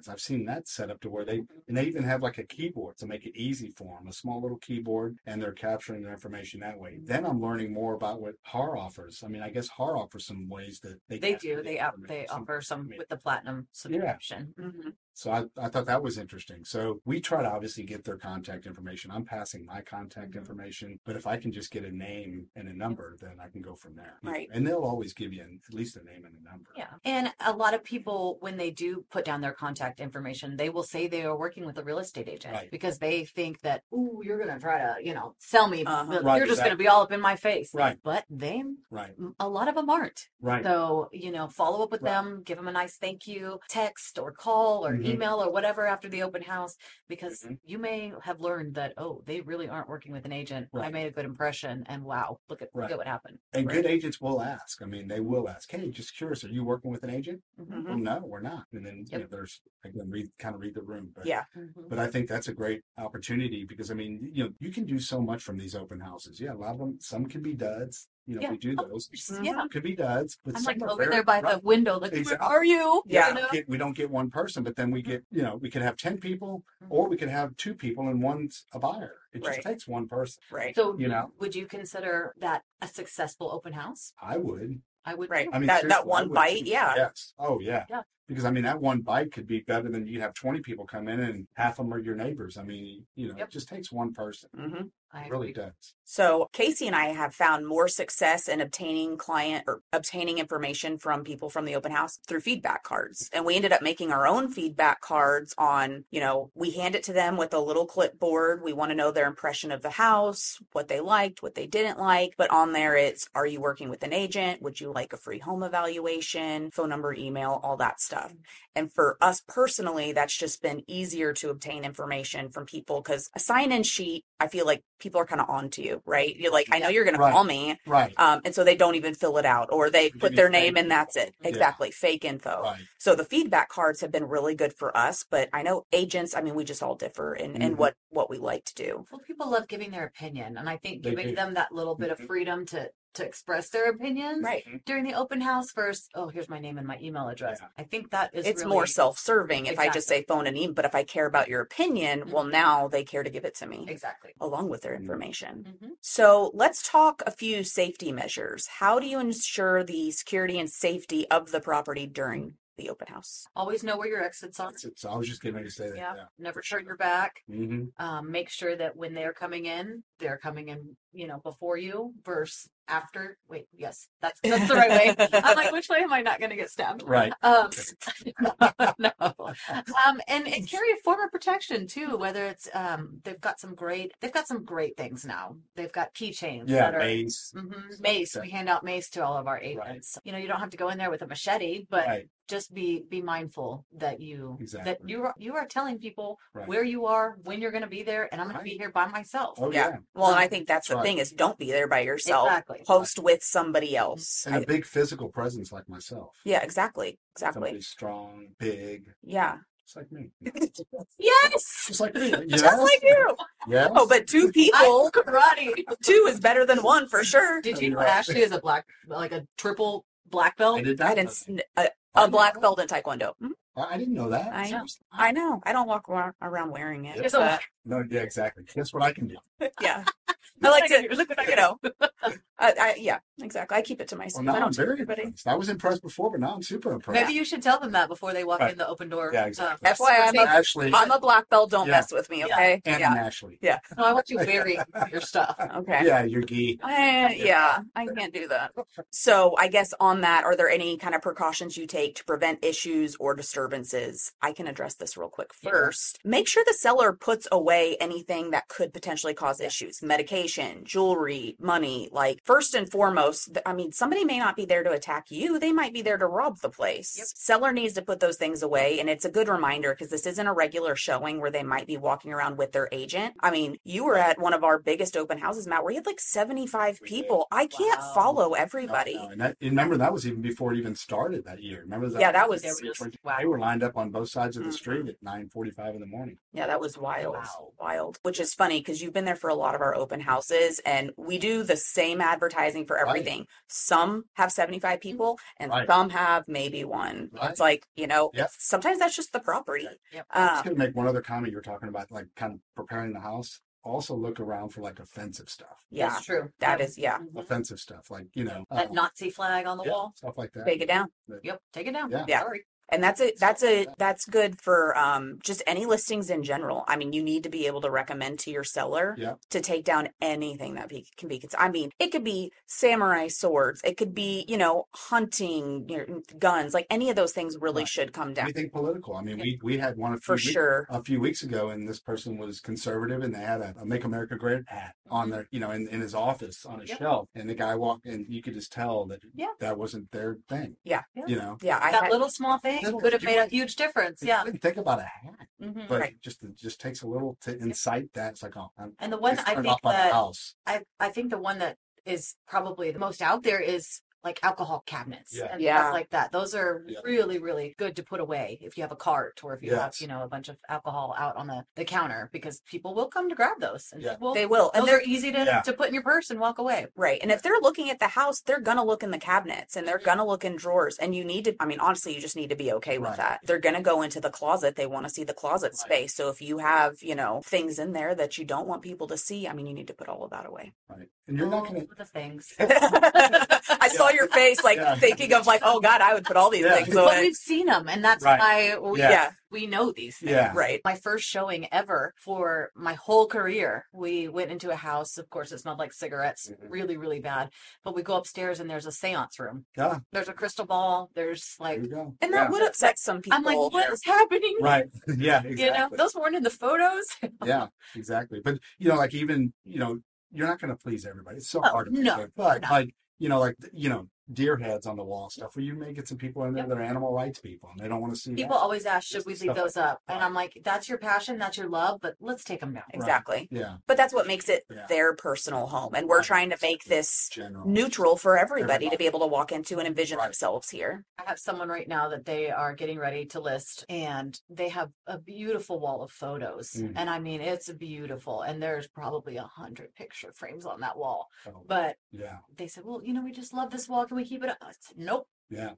S3: ipads i've seen that set up to where they and they even have like a keyboard to make it easy for them a small little keyboard and they're capturing their information that way then i'm learning more about what HAR offers i mean i guess HAR offers some ways that they
S2: they do. They they offer some with the platinum subscription.
S1: Mhm.
S3: So I, I thought that was interesting. So we try to obviously get their contact information. I'm passing my contact
S2: Mhm.
S3: information, but if I can just get a name and a number, then I can go from there.
S1: Right.
S3: And they'll always give you an, at least a name and a number.
S2: Yeah. And a lot of people, when they do put down their contact information, they will say they are working with a real estate agent
S3: Right.
S2: because they think that, ooh, you're going to try to, you know, sell me.
S1: Uh-huh.
S3: Right,
S2: you're just going to be all up in my face.
S3: Right.
S2: But they,
S3: Right.
S2: a lot of them aren't.
S3: Right.
S2: So, you know, follow up with
S3: Right.
S2: them, give them a nice thank you, text or call or
S3: Mhm.
S2: Email or whatever after the open house, because
S3: Mhm.
S2: you may have learned that, oh, they really aren't working with an agent. I made a good impression and wow, look at, look at what happened.
S3: And
S1: Right.
S3: good agents will ask. I mean, they will ask, "Hey, just curious, are you working with an agent?"
S2: Mhm.
S3: Well, no, we're not. And then you know, there's again, read kind of read the room. But
S1: Yeah.
S2: Mhm.
S3: but I think that's a great opportunity because I mean, you know, you can do so much from these open houses. Yeah, a lot of them. Some can be duds. You know,
S2: Yeah,
S3: we do those.
S2: course,
S1: Mhm.
S2: Yeah.
S3: Could be duds, but
S2: I'm
S3: some
S2: like
S3: are
S2: over
S3: very-
S2: there by
S3: right.
S2: the window, like,
S3: Exactly.
S2: where are you?
S1: Yeah.
S2: You know?
S3: Get- we don't get one person, but then we get, you know, we could have 10 people
S2: Mm-hmm.
S3: or we could have two people and one's a buyer. It just
S1: Right.
S3: takes one person.
S1: Right.
S2: So,
S3: You know?
S2: would you consider that a successful open house?
S3: I would.
S2: I would.
S1: Right.
S2: too.
S3: I mean,
S1: That- that
S3: I
S1: one
S3: would
S1: bite,
S3: too.
S1: yeah.
S3: Yes. Oh, yeah.
S2: Yeah.
S3: Because I mean, that one bite could be better than you have 20 people come in and half of them are your neighbors. I mean, you know,
S2: Yep.
S3: it just takes one person.
S1: hmm
S2: I
S3: It really
S2: agree.
S3: does.
S1: So Casey and I have found more success in obtaining client or obtaining information from people from the open house through feedback cards. And we ended up making our own feedback cards on, you know, we hand it to them with a little clipboard. We want to know their impression of the house, what they liked, what they didn't like. But on there it's are you working with an agent? Would you like a free home evaluation, phone number, email, all that stuff. And for us personally, that's just been easier to obtain information from people because a sign in sheet, I feel like people are kind of on to you, right? You're like, I know you're going to call me.
S3: Right.
S1: Um, and so they don't even fill it out or they put their name and that's it.
S3: info. Yeah.
S1: Exactly. Fake info.
S3: Right.
S1: So the feedback cards have been really good for us, but I know agents, I mean, we just all differ in, in
S3: Mhm.
S1: what, what we like to do.
S2: Well, people love giving their opinion, and I think giving them that little bit of
S3: Mhm.
S2: freedom to to express their opinions
S1: Right.
S2: during the open house first. Oh, here's my name and my email address.
S3: Yeah.
S2: I think that is
S1: It's
S2: really,
S1: more self-serving if I just say phone and email, but if I care about your opinion, well,
S2: Mhm.
S1: now they care to give it to me
S2: exactly.
S1: along with their
S3: Mhm.
S1: information.
S2: hmm
S1: So let's talk a few safety measures. How do you ensure the security and safety of the property during the open house?
S2: Always know where your exits are.
S3: That's it. So I was just getting ready to say that.
S2: Yeah.
S3: Yeah.
S2: Never turn your back.
S3: hmm
S2: Um, make sure that when they're coming in, they're coming in, you know, before you versus after. Wait, yes, that's that's the right way. I'm like, which way am I not going to get stabbed?
S3: Right.
S2: Um, no. Um, and, and carry a form of protection too. Whether it's um, they've got some great, they've got some great things now. They've got keychains.
S3: Yeah,
S2: that are,
S3: mace.
S2: Mhm, Mace. We hand out mace to all of our agents. You know, you don't have to go in there with a machete, but
S3: Right.
S2: just be be mindful that you that you are you are telling people
S3: Right.
S2: where you are, when you're going to be there, and I'm going to be here by myself.
S3: Oh
S1: Yeah.
S3: yeah.
S1: Well, I think that's the
S3: Right.
S1: thing is don't be there by yourself.
S2: Exactly.
S1: Host with somebody else.
S3: And a
S1: I-
S3: big physical presence like myself.
S1: yeah, exactly. Exactly.
S3: Somebody strong, big,
S1: Yeah.
S3: just like me.
S2: Yes.
S3: Just like me.
S1: Just like you.
S3: Yes.
S1: Oh, but two
S2: I
S1: people,
S2: karate.
S1: two is better than one for sure.
S2: Did you
S3: you're
S2: know
S3: right.
S2: Ashley is a black, like a triple black belt?
S3: I did
S1: I
S3: not.
S1: didn't.
S3: know
S1: sn- A,
S3: that.
S1: a
S3: I
S1: black
S3: know
S1: belt in Taekwondo. Mhm.
S3: that. I didn't know that.
S1: I know.
S3: Seriously.
S1: I know. I don't walk ar- around wearing it.
S2: There's a-
S1: but,
S3: No, yeah, exactly. Guess what I can do?
S1: yeah. I like to, look, you know. I, I, yeah, exactly. I keep it to
S3: Well,
S1: myself.
S3: now
S1: I
S3: I'm
S1: don't tell
S3: very
S1: everybody.
S3: impressed. I was impressed before, but now I'm super impressed.
S2: Maybe you should tell them that before they walk
S3: Right.
S2: in the open door.
S3: Yeah, exactly.
S2: Uh,
S1: FYI, I'm a-
S3: Ashley
S1: I'm a black belt. Don't
S3: Yeah.
S1: mess with me, okay?
S3: and
S1: Yeah.
S3: an Ashley.
S2: no, I want you wearing your stuff.
S1: Okay.
S3: Yeah, your gi.
S1: I, yeah, I can't do that. So, I guess on that, are there any kind of precautions you take to prevent issues or disturbances? I can address this real quick
S2: Yeah.
S1: first. Make sure the seller puts away anything that could potentially cause issues medication, jewelry, money. Like, first and foremost, I mean, somebody may not be there to attack you, they might be there to rob the place.
S2: Yep.
S1: Seller needs to put those things away. And it's a good reminder because this isn't a regular showing where they might be walking around with their agent. I mean, you were at one of our biggest open houses, Matt, where you had like 75
S3: We did.
S1: people. I can't
S2: Wow.
S1: follow everybody.
S3: no, And that, and remember, that was even before it even started that year. Remember that?
S1: Yeah, that was-
S2: They were just-
S3: They were lined up on both sides of the
S1: Mhm.
S3: street at 9:45 in the morning.
S1: Yeah, that was wild.
S2: Wow.
S1: Wild. Which is funny because you've been there for a lot of our open houses and we do the same advertising for
S3: Right.
S1: everything. Some have 75 people and
S3: Right.
S1: some have maybe one.
S3: Right.
S1: It's like, you know,
S3: Yep.
S1: sometimes that's just the property.
S2: Yep.
S3: I was
S1: Uh,
S3: going to make one other comment. You were talking about like kind of preparing the house. Also look around for like offensive stuff.
S1: yeah,
S2: That's true.
S1: that
S2: Yep.
S1: is, yeah.
S2: Mhm.
S3: Offensive stuff like you know
S2: That
S3: um,
S2: Nazi flag on the
S3: yeah,
S2: wall.
S3: stuff like that.
S1: Take it down.
S2: Yep. Take it down.
S3: Yeah.
S1: Yeah.
S2: Sorry.
S1: And that's a that's a that's good for um just any listings in general. I mean, you need to be able to recommend to your seller
S3: Yeah.
S1: to take down anything that be, can be. I mean, it could be samurai swords, it could be you know hunting you know, guns, like any of those things really
S3: Right.
S1: should come down
S3: Anything political. I mean, we we had one a few
S1: for
S3: weeks-
S1: sure.
S3: a few weeks ago, and this person was conservative, and they had a, a "Make America Great" hat on
S2: Mhm.
S3: their, you know, in, in his office on his
S2: Yep.
S3: shelf, and the guy walked, and you could just tell that
S2: Yeah.
S3: that wasn't their thing.
S1: Yeah.
S2: Yeah.
S3: You know,
S1: Yeah, I
S2: that
S1: had,
S2: little small thing
S3: Little-
S2: could have
S3: you
S2: made a
S3: wouldn't-
S2: huge difference. Yeah.
S3: wouldn't think about a hat,
S2: Mhm.
S3: but
S1: Right.
S3: just it just takes a little to incite that. It's like, oh, I'm,
S2: And the one I
S3: turned
S2: think
S3: off by the
S2: that
S3: house.
S2: I I think the one that is probably the most out there is like alcohol cabinets
S3: Yeah.
S2: and
S1: Yeah.
S2: stuff like that. Those are
S3: Yeah.
S2: really, really good to put away if you have a cart or if you have, you know, a bunch of alcohol out on the, the counter because people will come to grab those. And
S3: Yeah.
S2: people,
S1: they will, and they're
S2: easy to,
S3: Yeah.
S2: to put in your purse and walk away.
S1: Right. And if they're looking at the house, they're going to look in the cabinets and they're going to look in drawers. And you need to, I mean, honestly, you just need to be okay with
S3: Right.
S1: that. They're going to go into the closet. They want to see the closet
S3: Right.
S1: space. So if you have, you know, things in there that you don't want people to see, I mean, you need to put all of that away.
S3: Right, and you're not going to.
S2: the things.
S1: I saw your face like
S3: Yeah.
S1: thinking of like, oh God, I would put all these
S3: Yeah.
S1: things
S2: But
S1: away.
S2: we've seen them, and that's
S3: Right.
S2: why we,
S3: Yeah.
S1: Yeah.
S2: we know these things.
S3: Yeah.
S1: Right.
S2: My first showing ever for my whole career, we went into a house. Of course, it smelled like cigarettes,
S3: Mhm.
S2: really, really bad. But we go upstairs, and there's a seance room.
S3: Yeah,
S2: There's a crystal ball. There's like,
S3: you go.
S1: And
S3: yeah.
S1: that would upset some people.
S2: I'm like, what is happening?
S3: Right. Yeah. Exactly.
S2: You know, those weren't in the photos.
S3: yeah, exactly. But you know, like even you know, you're not going to please everybody. It's so
S2: Oh,
S3: hard to please
S2: no,
S3: everybody. But
S2: no.
S3: like you know, like you know, deer heads on the wall stuff. Where you may get some people in there
S2: Yep.
S3: that are animal rights people, and they don't want to see
S2: People
S3: that.
S2: always ask, should we leave
S3: Stuff
S2: those up? And. I'm like, that's your passion, that's your love, but let's take them down.
S1: Exactly.
S3: Yeah,
S1: But that's what makes it
S3: Yeah.
S1: their personal home. And we're
S3: Right.
S1: trying to make this
S3: general.
S1: neutral for everybody to be able to walk into and envision
S3: Right.
S1: themselves here.
S2: I have someone right now that they are getting ready to list, and they have a beautiful wall of photos.
S3: Mm.
S2: And I mean, it's beautiful. And there's probably a hundred picture frames on that wall.
S3: Oh,
S2: But
S3: yeah,
S2: they said, well, you know, we just love this wall. Can we keep it up? Nope.
S3: yeah.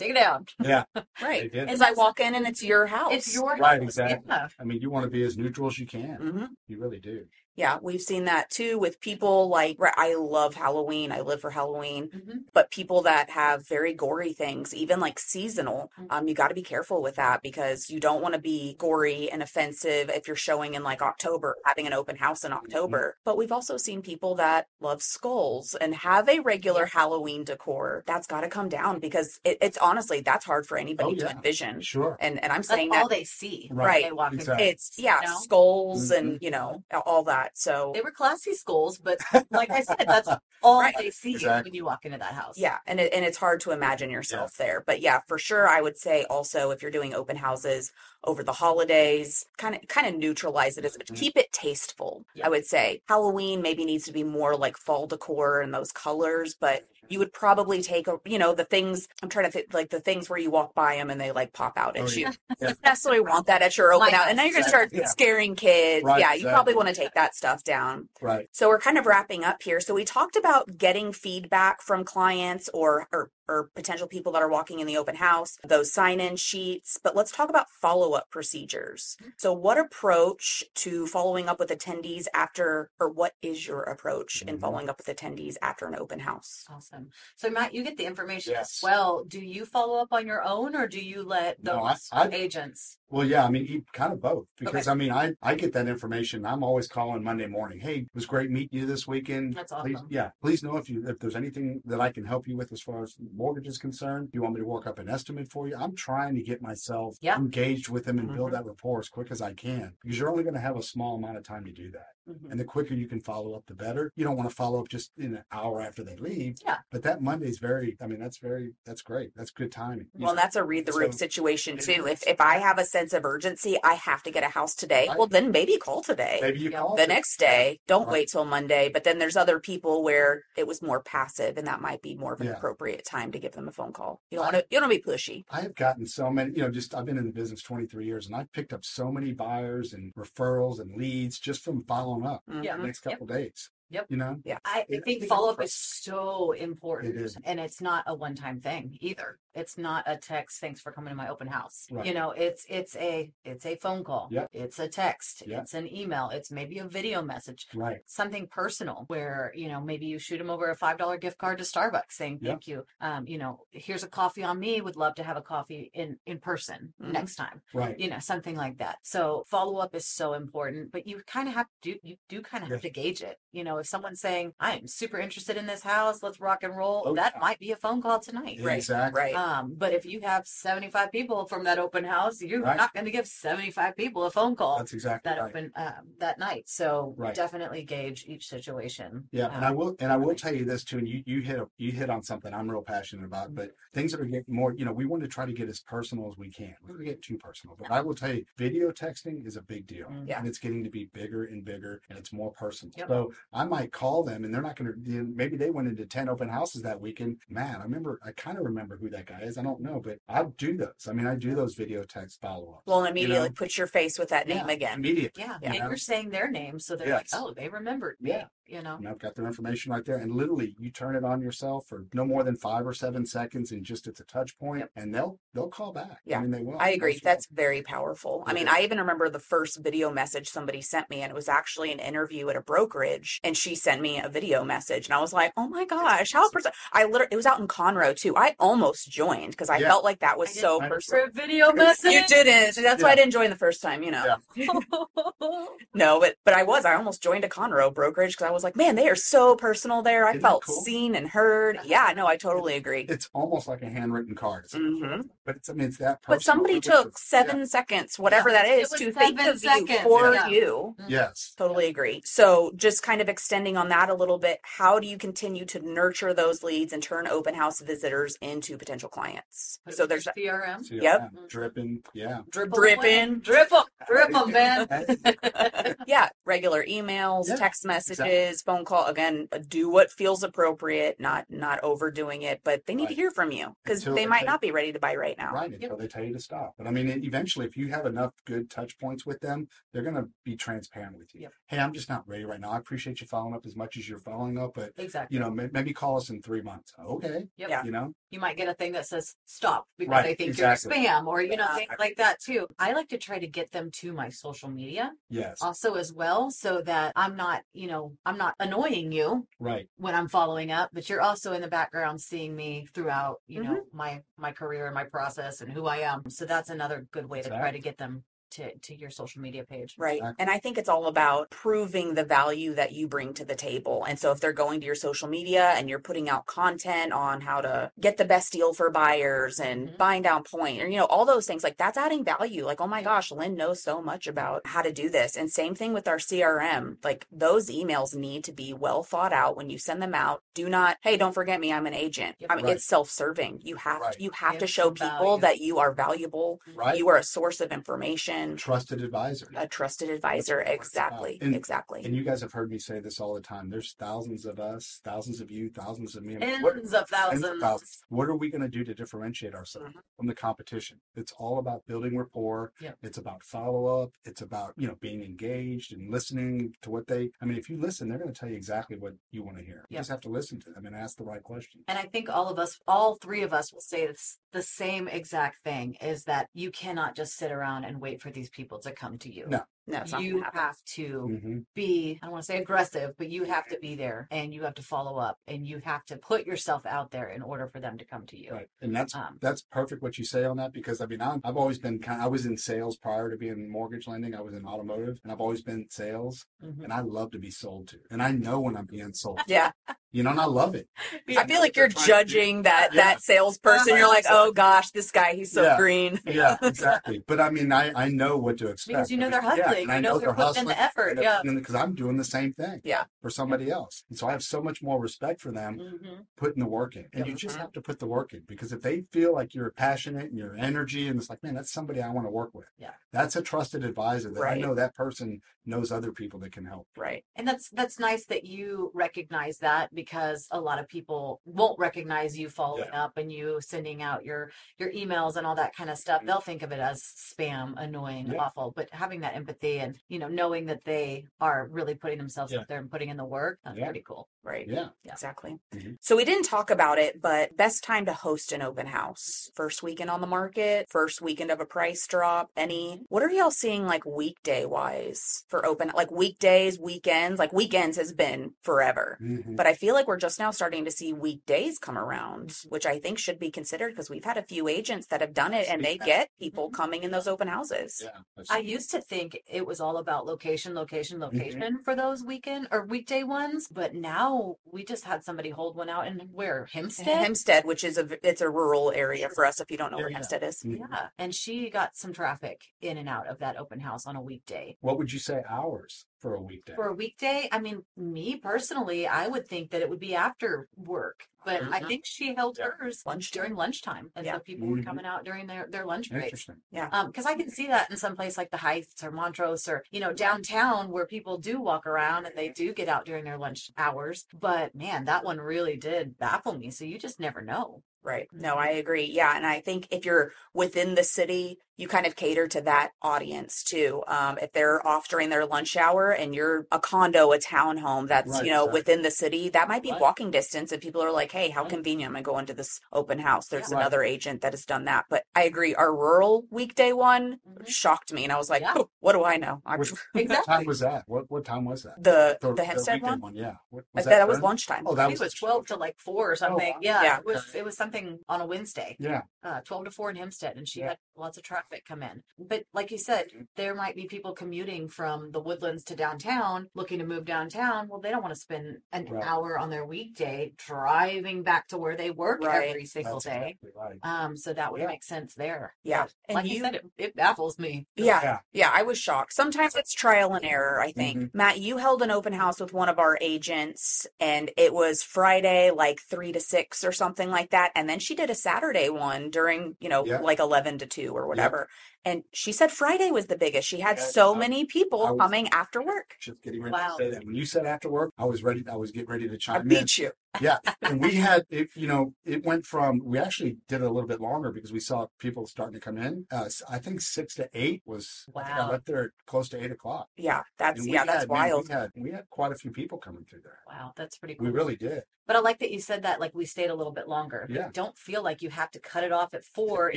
S2: Take it down.
S3: Yeah,
S1: Right. As I walk in and it's your house.
S2: It's your
S3: Right, exactly.
S2: Yeah.
S3: I mean, you want to be as neutral as you can.
S1: hmm
S3: You really do.
S1: Yeah, we've seen that too with people like I love Halloween. I live for Halloween,
S2: Mhm.
S1: but people that have very gory things, even like seasonal,
S2: Mhm.
S1: um, you got to be careful with that because you don't want to be gory and offensive if you're showing in like October, having an open house in October. But we've also seen people that love skulls and have a regular Halloween decor. That's got to come down because it, it's honestly that's hard for anybody
S3: Oh,
S1: to envision.
S3: Sure.
S1: And and I'm
S2: That's
S1: saying
S2: all
S1: that
S2: they see.
S3: Right.
S2: when They walk.
S3: Exactly.
S1: it's yeah,
S2: You know?
S1: skulls and
S3: Mhm.
S1: you know all that. So
S2: They were classy schools, but like I said, that's all
S1: Right.
S2: they see
S3: Exactly.
S2: when you walk into that house.
S1: Yeah, and it, and it's hard to imagine yourself there. But yeah, for sure, I would say also if you're doing open houses over the holidays, kind of kind of neutralize it as
S3: Mhm.
S1: keep it tasteful.
S2: Yeah.
S1: I would say Halloween maybe needs to be more like fall decor and those colors, but you would probably take a you know the things I'm trying to think like the things where you walk by them and they like pop out at
S3: Oh,
S1: you.
S3: yeah.
S1: You
S3: Yeah.
S1: necessarily want that at your open
S2: My
S1: house, and now you're gonna start
S3: yeah.
S1: scaring kids.
S3: Right,
S1: yeah, you probably want to take that stuff down.
S3: Right.
S1: So we're kind of wrapping up here. So we talked about getting feedback from clients or, or or potential people that are walking in the open house, those sign-in sheets, but let's talk about follow-up procedures. So what approach to following up with attendees after or what is your approach in
S3: Mhm.
S1: following up with attendees after an open house?
S2: Awesome. So Matt, you get the information
S3: Yes.
S2: as well. Do you follow up on your own or do you let
S3: No, I- I-
S2: agents?
S3: Well, yeah, I mean, kind of both. Because I mean, I I get that information. I'm always calling Monday morning. Hey, it was great meeting you this weekend.
S2: That's
S3: Please,
S2: awesome.
S3: yeah, please know if you if there's anything that I can help you with as far as mortgage is concerned. Do you want me to work up an estimate for you? I'm trying to get myself
S2: Yeah.
S3: engaged with them and build
S1: Mhm.
S3: that rapport as quick as I can because you're only going to have a small amount of time to do that. And the mm-hmm. quicker you can follow up, the better. You don't want to follow up just in an hour after they leave.
S2: Yeah.
S3: But that Monday's very. I mean, that's very. That's great. That's good timing.
S1: Well,
S3: know?
S1: that's a read the room
S3: So-
S1: situation too. If if I have a sense of urgency, I have to get a house today.
S3: Right.
S1: Well, then maybe call today.
S3: maybe you
S2: Yeah.
S3: call
S1: the next day don't
S3: Right.
S1: wait till monday but then there's other people where it was more passive and that might be more of an
S3: Yeah.
S1: appropriate time to give them a phone call you don't want to you don't want to be pushy
S3: I have gotten so many, you know, just I've been in the business 23 years and I've picked up so many buyers and referrals and leads just from following up
S2: Yeah.
S3: the next couple days.
S2: Yep.
S3: You know?
S1: Yeah.
S2: I, I think follow up is so important.
S3: It is.
S2: And it's not a one time thing either. It's not a text, thanks for coming to my open house.
S3: Right.
S2: You know, it's it's a it's a phone call.
S3: Yep.
S2: It's a text.
S3: Yep.
S2: It's an email. It's maybe a video message.
S3: Right.
S2: Something personal where, you know, maybe you shoot them over a five dollar gift card to Starbucks saying
S3: Yep.
S2: thank you. Um, you know, here's a coffee on me, would love to have a coffee in in person
S1: Mhm.
S2: next time
S3: Right.
S2: you know something like that so follow up is so important but you kind of have to you do kind of have to gauge it you know if someone's saying i am super interested in this house let's rock and roll
S3: Oh,
S2: that
S3: yeah.
S2: might be a phone call tonight
S1: right
S3: Exactly.
S1: right
S2: um but if you have 75 people from that open house you're
S3: Right.
S2: not going to give 75 people a phone call
S3: That's exactly
S2: that
S3: right.
S2: open um, that night so
S3: Right.
S2: definitely gauge each situation
S3: Yeah, and I
S2: Um,
S3: will, and I will tell you this too. And you, you hit, a, you hit on something I'm real passionate about. But things that are getting more, you know, we want to try to get as personal as we can. We don't get too personal, but I will tell you, video texting is a big deal,
S2: Mm.
S1: Yeah.
S3: and it's getting to be bigger and bigger, and it's more personal.
S2: Yep.
S3: So I might call them, and they're not going to. You know, maybe they went into ten open houses that weekend. Man, I remember. I kind of remember who that guy is. I don't know, but I'll do those. I mean, I do those video text follow ups.
S1: well and immediately
S3: know?
S1: put your face with that name
S3: Yeah,
S1: again
S3: immediately.
S2: yeah,
S1: Yeah.
S2: and you're saying their name so they're
S3: Yes.
S2: like oh they remembered me
S3: Yeah.
S2: you know
S3: And I've got their information right there. And literally, you turn it on yourself for no more than five or seven seconds, and just it's a touch point,
S2: Yep.
S3: and they'll they'll call back.
S1: Yeah.
S3: I mean, they will.
S1: I agree.
S3: Most
S1: That's very powerful. I mean. I even remember the first video message somebody sent me, and it was actually an interview at a brokerage, and she sent me a video message, and I was like, "Oh my gosh, how personal!" I literally, it was out in Conroe too. I almost joined because I
S3: Yeah.
S1: felt like that was
S2: I
S1: so personal.
S2: video message
S1: You didn't. That's why I didn't join the first time. You know. No, but but I was. I almost joined a Conroe brokerage because I was like, man, they are so personal there. I
S3: Isn't
S1: felt
S3: cool?
S1: seen and heard. Yeah, no, I totally agree.
S3: It's almost like a handwritten card, It's-
S1: hmm
S3: but it's I mean it's that.
S1: But
S3: personal
S1: somebody
S3: with
S1: took
S3: the-
S1: seven seconds, whatever
S2: Yeah.
S1: that
S2: It
S1: is,
S2: was
S1: to think
S2: seven
S1: of
S2: seconds.
S1: you for
S2: Yeah.
S1: you.
S3: Yeah. Yes.
S1: Totally agree. So, just kind of extending on that a little bit, how do you continue to nurture those leads and turn open house visitors into potential clients?
S2: Put
S1: So
S2: in
S1: there's
S2: your CRM.
S3: So,
S1: Yep.
S3: yeah, dripping. Yeah.
S2: Drip 'em
S1: Dripping.
S2: away. Drip 'em. Drip 'em, man.
S1: Yeah, regular emails,
S3: Yeah,
S1: text messages, phone call. Again, uh, do what feels appropriate, not not overdoing it. But they need to
S3: Right.
S1: hear from you because
S3: Until
S1: they
S3: they
S1: might
S3: take-
S1: not be ready to buy right now.
S3: Right, until they tell you to stop. But I mean, eventually, if you have enough good touch points with them, they're going to be transparent with you.
S2: Yep.
S3: Hey, I'm just not ready right now. I appreciate you following up as much as you're following up, but
S2: Exactly.
S3: you know, maybe call us in three months. Okay,
S2: Yep.
S1: Yeah.
S3: you know,
S2: You might get a thing that says stop because
S3: Right,
S2: they think
S3: exactly.
S2: you're spam or, you know,
S1: Yeah.
S2: things like that too. I like to try to get them to my social media
S3: yes,
S2: also as well so that I'm not, you know, I'm not annoying you
S3: right,
S2: when I'm following up, but you're also in the background seeing me throughout, you know,
S3: Mm-hmm.
S2: my my career and my process and who I am. So that's another good way to try to get them to to your social media page.
S1: Right.
S3: Exactly.
S1: And I think it's all about proving the value that you bring to the table. And so if they're going to your social media and you're putting out content on how to get the best deal for buyers and
S2: Mhm.
S1: buying down point or, you know, all those things, like that's adding value. Like, oh my gosh, Lynn knows so much about how to do this. And same thing with our CRM. Like those emails need to be well thought out when you send them out. Do not, hey, don't forget me, I'm an agent.
S2: Yep.
S1: I mean,
S3: Right.
S1: it's self-serving. You have
S3: Right.
S1: you have to show people
S2: value.
S1: that you are valuable.
S3: right.
S1: You are a source of information
S3: Trusted advisor.
S1: a trusted advisor
S3: what it's about.
S1: exactly
S3: And-
S1: exactly
S3: And you guys have heard me say this all the time. There's thousands of us, thousands of you, thousands of me. I mean, what-
S2: Tens of thousands.
S3: What are we going to do to differentiate ourselves
S1: Mhm.
S3: from the competition? It's all about building rapport.
S2: Yep.
S3: It's about follow up. It's about you know being engaged and listening to what they. I mean, if you listen, they're going to tell you exactly what you want to hear. You
S2: Yep.
S3: just have to listen to them and ask the right questions.
S2: And I think all of us, all three of us will say this, the same exact thing is that you cannot just sit around and wait for these people to come to you.
S3: No.
S1: No it's not
S2: You
S1: gonna happen.
S2: have to
S3: hmm
S2: be, I don't want to say aggressive, but you have to be there and you have to follow up and you have to put yourself out there in order for them to come to you.
S3: Right, and that's
S2: Um,
S3: that's perfect what you say on that because I mean I'm, I've always been kind. I was in sales prior to being mortgage lending. I was in automotive, and I've always been sales,
S2: mhm.
S3: and I love to be sold to, and I know when I'm being sold.
S1: yeah
S3: You know, and I love it.
S1: i feel like you're
S3: They're trying to do-
S1: judging that
S3: Yeah.
S1: that salesperson you're like oh gosh this guy he's so
S3: Yeah.
S1: green
S3: Yeah, exactly. But I mean, I, I know what to expect
S2: Because you know
S3: I
S2: they're
S3: yeah,
S2: hustling.
S3: and I
S2: you know, they're putting in the effort. Yeah.
S3: Because I'm doing the same thing.
S1: Yeah.
S3: For somebody else, and so I have so much more respect for them
S2: Mhm.
S3: putting the work in, and you just
S1: Mhm.
S3: have to put the work in because if they feel like you're passionate and your energy, and it's like, man, that's somebody I want to work with.
S2: Yeah.
S3: That's a trusted advisor that
S1: Right.
S3: I know that person knows other people that can help.
S1: right
S2: And that's that's nice that you recognize that because a lot of people won't recognize you following up and you sending out your your emails and all that kind of stuff. They'll think of it as spam, annoying,
S3: Yeah.
S2: awful. But having that empathy and you know knowing that they are really putting themselves
S3: Yeah.
S2: out there and putting in the work, that's
S3: Yeah.
S2: pretty cool.
S1: right
S3: Yeah.
S2: Yeah.
S1: exactly
S3: Mhm.
S1: so we didn't talk about it but best time to host an open house first weekend on the market first weekend of a price drop any what are y'all seeing like weekday wise for open like weekdays weekends like weekends has been forever
S3: Mhm.
S1: But I feel like we're just now starting to see weekdays come around, which I think should be considered because we've had a few agents that have done it and they get people
S2: Mhm.
S1: coming in those open houses.
S3: Yeah.
S2: I used to think it was all about location, location, location for those weekend or weekday ones, but now we just had somebody hold one out in where Hempstead.
S1: Hempstead, which is a it's a rural area for us if you don't know
S3: Yeah,
S1: where
S3: yeah.
S1: Hempstead is.
S3: Mhm.
S2: Yeah, and she got some traffic in and out of that open house on a weekday.
S3: What would you say hours for a weekday?
S2: For a weekday, I mean, me personally, I would think that it would be after work, but I
S1: Mhm.
S2: think she held
S3: Yeah.
S2: hers
S1: Lunch
S2: during lunchtime, and
S1: Yeah.
S2: so people were
S3: Mhm.
S2: coming out during their their lunch breaks.
S3: Interesting.
S2: Um, because I can see that in some place like the Heights or Montrose or you know downtown where people do walk around and they do get out during their lunch hours. But man, that one really did baffle me. So you just never know.
S1: Right. No, I agree. Yeah. And I think if you're within the city, you kind of cater to that audience too. Um, if they're off during their lunch hour and you're a condo, a townhome that's,
S3: Right,
S1: you know,
S3: exactly.
S1: within the city, that might be
S3: Right.
S1: walking distance. And people are like, hey, how
S2: Right.
S1: convenient. I'm going to go into this open house. There's
S3: Yeah.
S1: Another agent that has done that. But I agree. Our rural weekday one
S2: Mhm.
S1: shocked me. And I was like,
S2: Yeah.
S1: "Oh, what do I know?
S3: What,
S2: Exactly.
S3: what time was that? What what time was that?
S1: the, the Hempstead
S3: weekend
S1: one?
S3: Yeah. What,
S1: that, that was lunchtime.
S3: Oh, that was
S2: it was twelve to like four or something.
S3: wow.
S2: yeah,
S1: Yeah.
S2: it was it was something on a Wednesday.
S3: Yeah.
S2: uh, 12 to 4 in Hempstead, and she
S3: Yeah.
S2: had lots of traffic come in. But like you said, there might be people commuting from the woodlands to downtown looking to move downtown. Well, they don't want to spend an
S3: Right.
S2: hour on their weekday driving back to where they work
S1: Right.
S2: every single
S3: That's
S2: day.
S3: exactly right.
S2: Um, so that would
S3: Yeah.
S2: make sense there.
S1: Yeah.
S2: But
S1: And
S2: like
S1: you-
S2: you said, it, it baffles me.
S1: Yeah,
S3: Yeah.
S1: yeah, I was shocked. Sometimes it's trial and error, I think.
S3: Mhm.
S1: Matt, you held an open house with one of our agents and it was Friday like 3 to 6 or something like that and then she did a Saturday one during, you know,
S3: Yeah.
S1: like 11 to 2 or whatever. And she said Friday was the biggest. She had
S3: Yeah,
S1: so
S3: I-
S1: many people
S3: was-
S1: coming after work.
S3: Just getting ready
S2: Wow.
S3: to say that. When you said after work, I was ready. I was getting ready to
S1: I
S3: chime in.
S1: beat you.
S3: Yeah, and we had it. You know, it went from we actually did it a little bit longer because we saw people starting to come in. Uh, s- I think six to eight was. I I
S2: Wow.
S3: left there at close to eight o'clock.
S1: Yeah, that's
S3: And we
S1: yeah, that's
S3: man,
S1: wild.
S3: we had we had quite a few people coming through there.
S2: Wow, that's pretty cool.
S3: We really did.
S2: But I like that you said that like we stayed a little bit longer.
S3: Yeah.
S2: Don't feel like you have to cut it off at four if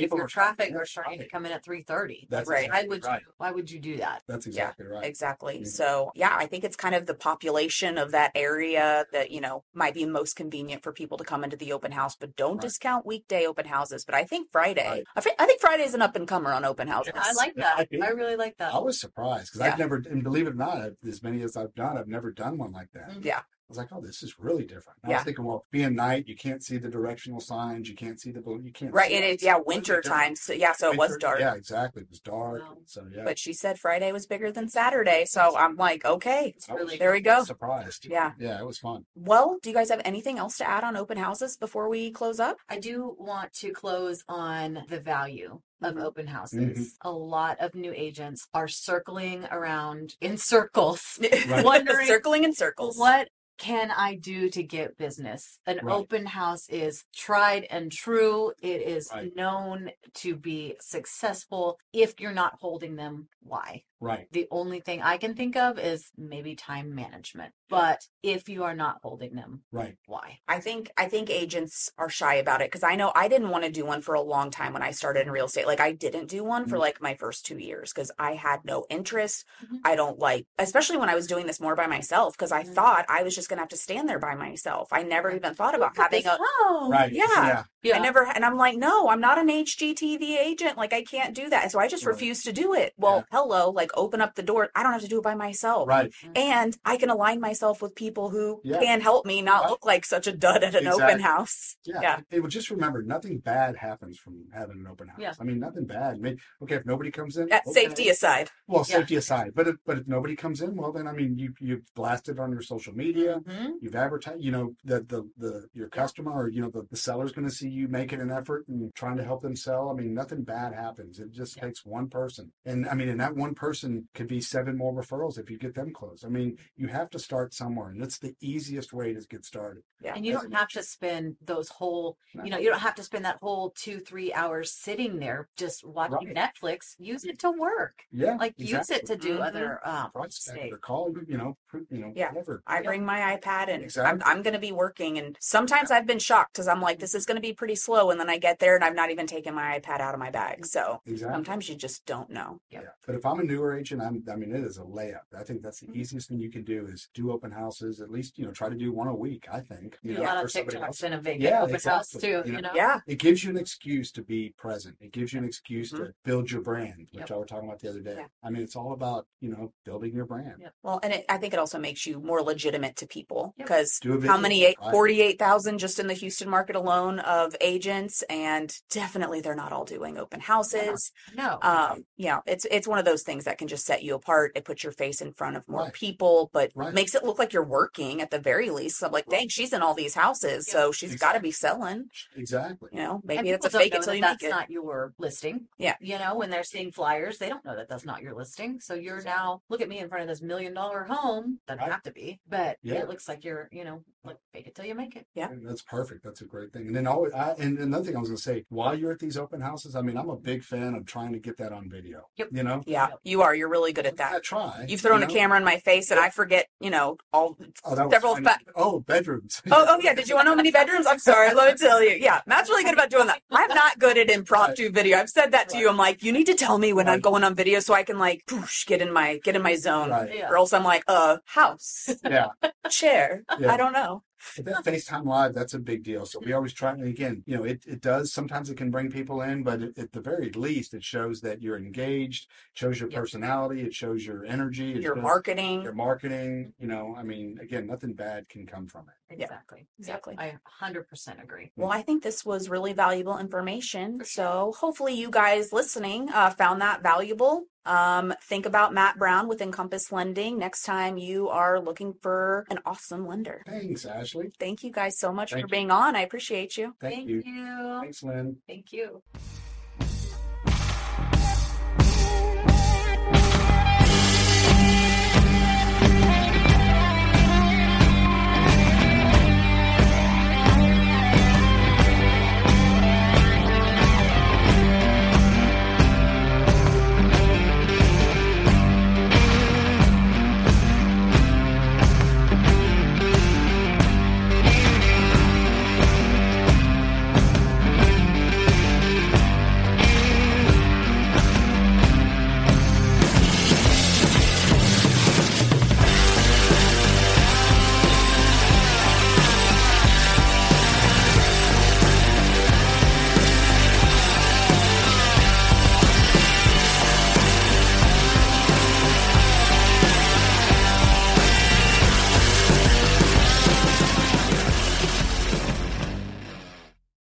S3: people
S2: your traffic
S3: yeah,
S2: are starting to come in at three thirty.
S3: That's
S1: Right.
S2: Why would
S3: right.
S2: you why would you do that?
S3: That's exactly right.
S1: Exactly.
S3: Mhm.
S1: So, yeah, I think it's kind of the population of that area that, you know, might be most convenient for people to come into the open house, but don't
S3: Right.
S1: discount weekday open houses. But I think Friday,
S3: Right.
S1: I, thi- I think Friday is an up and comer on open houses.
S2: I like
S3: Yeah, I
S2: that. I really like that.
S3: I was surprised because
S1: Yeah.
S3: I've never, and believe it or not, I've- as many as I've done, I've never done one like that.
S2: Mhm.
S1: Yeah.
S3: I was like, oh, this is really different. I
S1: Yeah.
S3: was thinking, well, being night, you can't see the directional signs, you can't see the, blue, you can't.
S1: Right.
S3: see
S1: It is,
S3: It's
S1: yeah, winter time. So, yeah, so it was dark.
S3: Yeah, exactly. It was dark.
S2: Wow.
S3: So yeah,
S1: But she said Friday was bigger than Saturday. So I'm like, okay,
S2: It's really
S1: there we go.
S3: surprised.
S1: Yeah.
S3: yeah, it was fun.
S1: Well, do you guys have anything else to add on open houses before we close up?
S2: I do want to close on the value of
S1: Mhm.
S2: open houses. A lot of new agents are circling around in circles,
S3: Right.
S2: wondering
S1: Circling in circles.
S2: what can I do to get business? An
S3: Right.
S2: open house is tried and true. It is
S3: Right.
S2: known to be successful. If you're not holding them, why?
S3: Right.
S2: The only thing I can think of is maybe time management. But if you are not holding them,
S3: Right.
S2: why?
S1: I think I think agents are shy about it because I know I didn't want to do one for a long time when I started in real estate. Like I didn't do one for
S3: Mhm.
S1: like my first two years because I had no interest.
S2: Mhm.
S1: I don't like, especially when I was doing this more by myself because I
S2: Mhm.
S1: thought I was just gonna have to stand there by myself. I never even thought about having a.
S2: oh,
S3: Right.
S1: yeah.
S2: Yeah.
S1: I never, and I'm like, no, I'm not an HGTV agent. Like, I can't do that. And so I just
S3: Right.
S1: refuse to do it. Well,
S3: Yeah.
S1: hello, like, open up the door. I don't have to do it by myself.
S3: Right.
S1: And I can align myself with people who
S3: Yeah.
S1: can help me not
S3: Right.
S1: look like such a dud at an open house.
S3: Yeah.
S1: Yeah.
S3: It would just remember nothing bad happens from having an open house.
S2: Yeah.
S3: I mean, nothing bad. Maybe, okay, if nobody comes in, okay.
S1: safety aside.
S3: Well, safety aside, but if, but if nobody comes in, well, then I mean, you you've blasted on your social media,
S2: Mhm.
S3: you've advertised, you know, that the the your customer or you know the, the seller's going to see you making an effort and trying to help them sell. I mean, nothing bad happens. It just takes one person, and I mean, and that one person could be seven more referrals if you get them closed. I mean, you have to start somewhere, and it's the easiest way to get started.
S1: Yeah.
S2: And you don't have to spend those whole,
S3: No.
S2: you know, you don't have to spend that whole two, three hours sitting there just watching
S3: Right.
S2: Netflix. Use it to work.
S3: Yeah,
S2: Like use it to do
S1: Mhm.
S2: other um,
S3: prospect
S2: state.
S3: or call, you know, you know,
S1: Yeah.
S3: whatever.
S1: I
S2: Yeah.
S1: bring my iPad and
S3: Exactly.
S1: I'm, I'm going to be working. And sometimes I've been shocked because I'm like, this is going to be pretty slow. And then I get there and I've not even taken my iPad out of my bag. So
S3: Exactly.
S1: sometimes you just don't know.
S2: Yep.
S3: Yeah. But if I'm a newer agent, I'm, I mean, it is a layup. I think that's the
S1: Mhm.
S3: easiest thing you can do is do open houses, at least, you know, try to do one a week, I think. You
S2: Do
S3: know,
S2: a lot
S3: for
S2: of
S3: somebody
S2: TikToks
S3: else.
S2: in a vacant
S3: Yeah,
S2: open house too.
S3: You
S2: You
S3: know,
S2: know,
S1: Yeah.
S3: It gives you an excuse to be present. It gives you an excuse
S1: Mhm.
S3: to build your brand, which
S2: Yep.
S3: I was talking about the other day.
S1: Yeah.
S3: I mean, it's all about, you know, building your brand.
S2: Yep.
S1: Well, and it, I think it also makes you more legitimate to people because
S3: Do a
S1: how many eight-
S3: right.
S1: 48,000 just in the Houston market alone of agents and definitely they're not all doing open houses.
S2: no.
S1: Um, yeah, it's it's one of those things that can just set you apart. It puts your face in front of more
S3: Right.
S1: people, but
S3: Right.
S1: makes it look like you're working at the very least. So I'm like, dang, she's in all these houses, so she's got to be selling.
S3: Exactly.
S1: You know, maybe it's a fake
S2: know
S1: it till
S2: that
S1: you
S2: that's
S1: make it.
S2: not your listing.
S1: Yeah.
S2: You know, when they're seeing flyers, they don't know that that's not your listing. So you're now look at me in front of this million dollar home. Doesn't
S3: Right.
S2: have to be, but
S3: Yeah.
S2: it looks like you're, you know, like fake it till you make it.
S1: Yeah.
S3: And That's perfect. That's a great thing. And then always, I, and another thing I was going to say, while you're at these open houses, I mean, I'm a big fan of trying to get that on video.
S2: Yep.
S3: You know,
S1: Yeah, you are. You're really good at that.
S3: I
S1: that.
S3: try.
S1: You've thrown
S3: you
S1: a camera in my face, and I forget. You know, all
S3: Oh,
S1: several fa-
S3: oh, bedrooms.
S1: Oh, oh yeah. Did you want to know how many bedrooms? I'm sorry. Let me tell you. Yeah, Matt's really good about doing that. I'm not good at impromptu video. I've said that to you. I'm like, you need to tell me when I'm going on video so I can like poosh, get in my get in my zone.
S3: Right.
S2: Yeah.
S1: Or else I'm like, uh, house,
S3: Yeah.
S1: chair.
S3: Yeah.
S1: I don't know.
S3: That Facebook Live, that's a big deal. So we always try, and again, you know, it, it does, sometimes it can bring people in, but it, at the very least, it shows that you're engaged, shows your personality, it shows your energy, it
S1: Your
S3: shows
S1: marketing.
S3: your marketing. You know, I mean, again, nothing bad can come from it.
S1: Yeah,
S2: Exactly. Yep,
S1: exactly.
S2: I 100% agree.
S1: Well, I think this was really valuable information.
S2: For
S1: So hopefully you guys listening uh, found that valuable. Um, think about Matt Brown with Encompass Lending next time you are looking for an awesome lender.
S3: Thanks, Ashley.
S1: Thank you guys so much
S3: Thank
S1: for
S3: you.
S1: being on. I appreciate you.
S3: Thank, you.
S2: you.
S3: Thanks, Lynn.
S2: Thank you.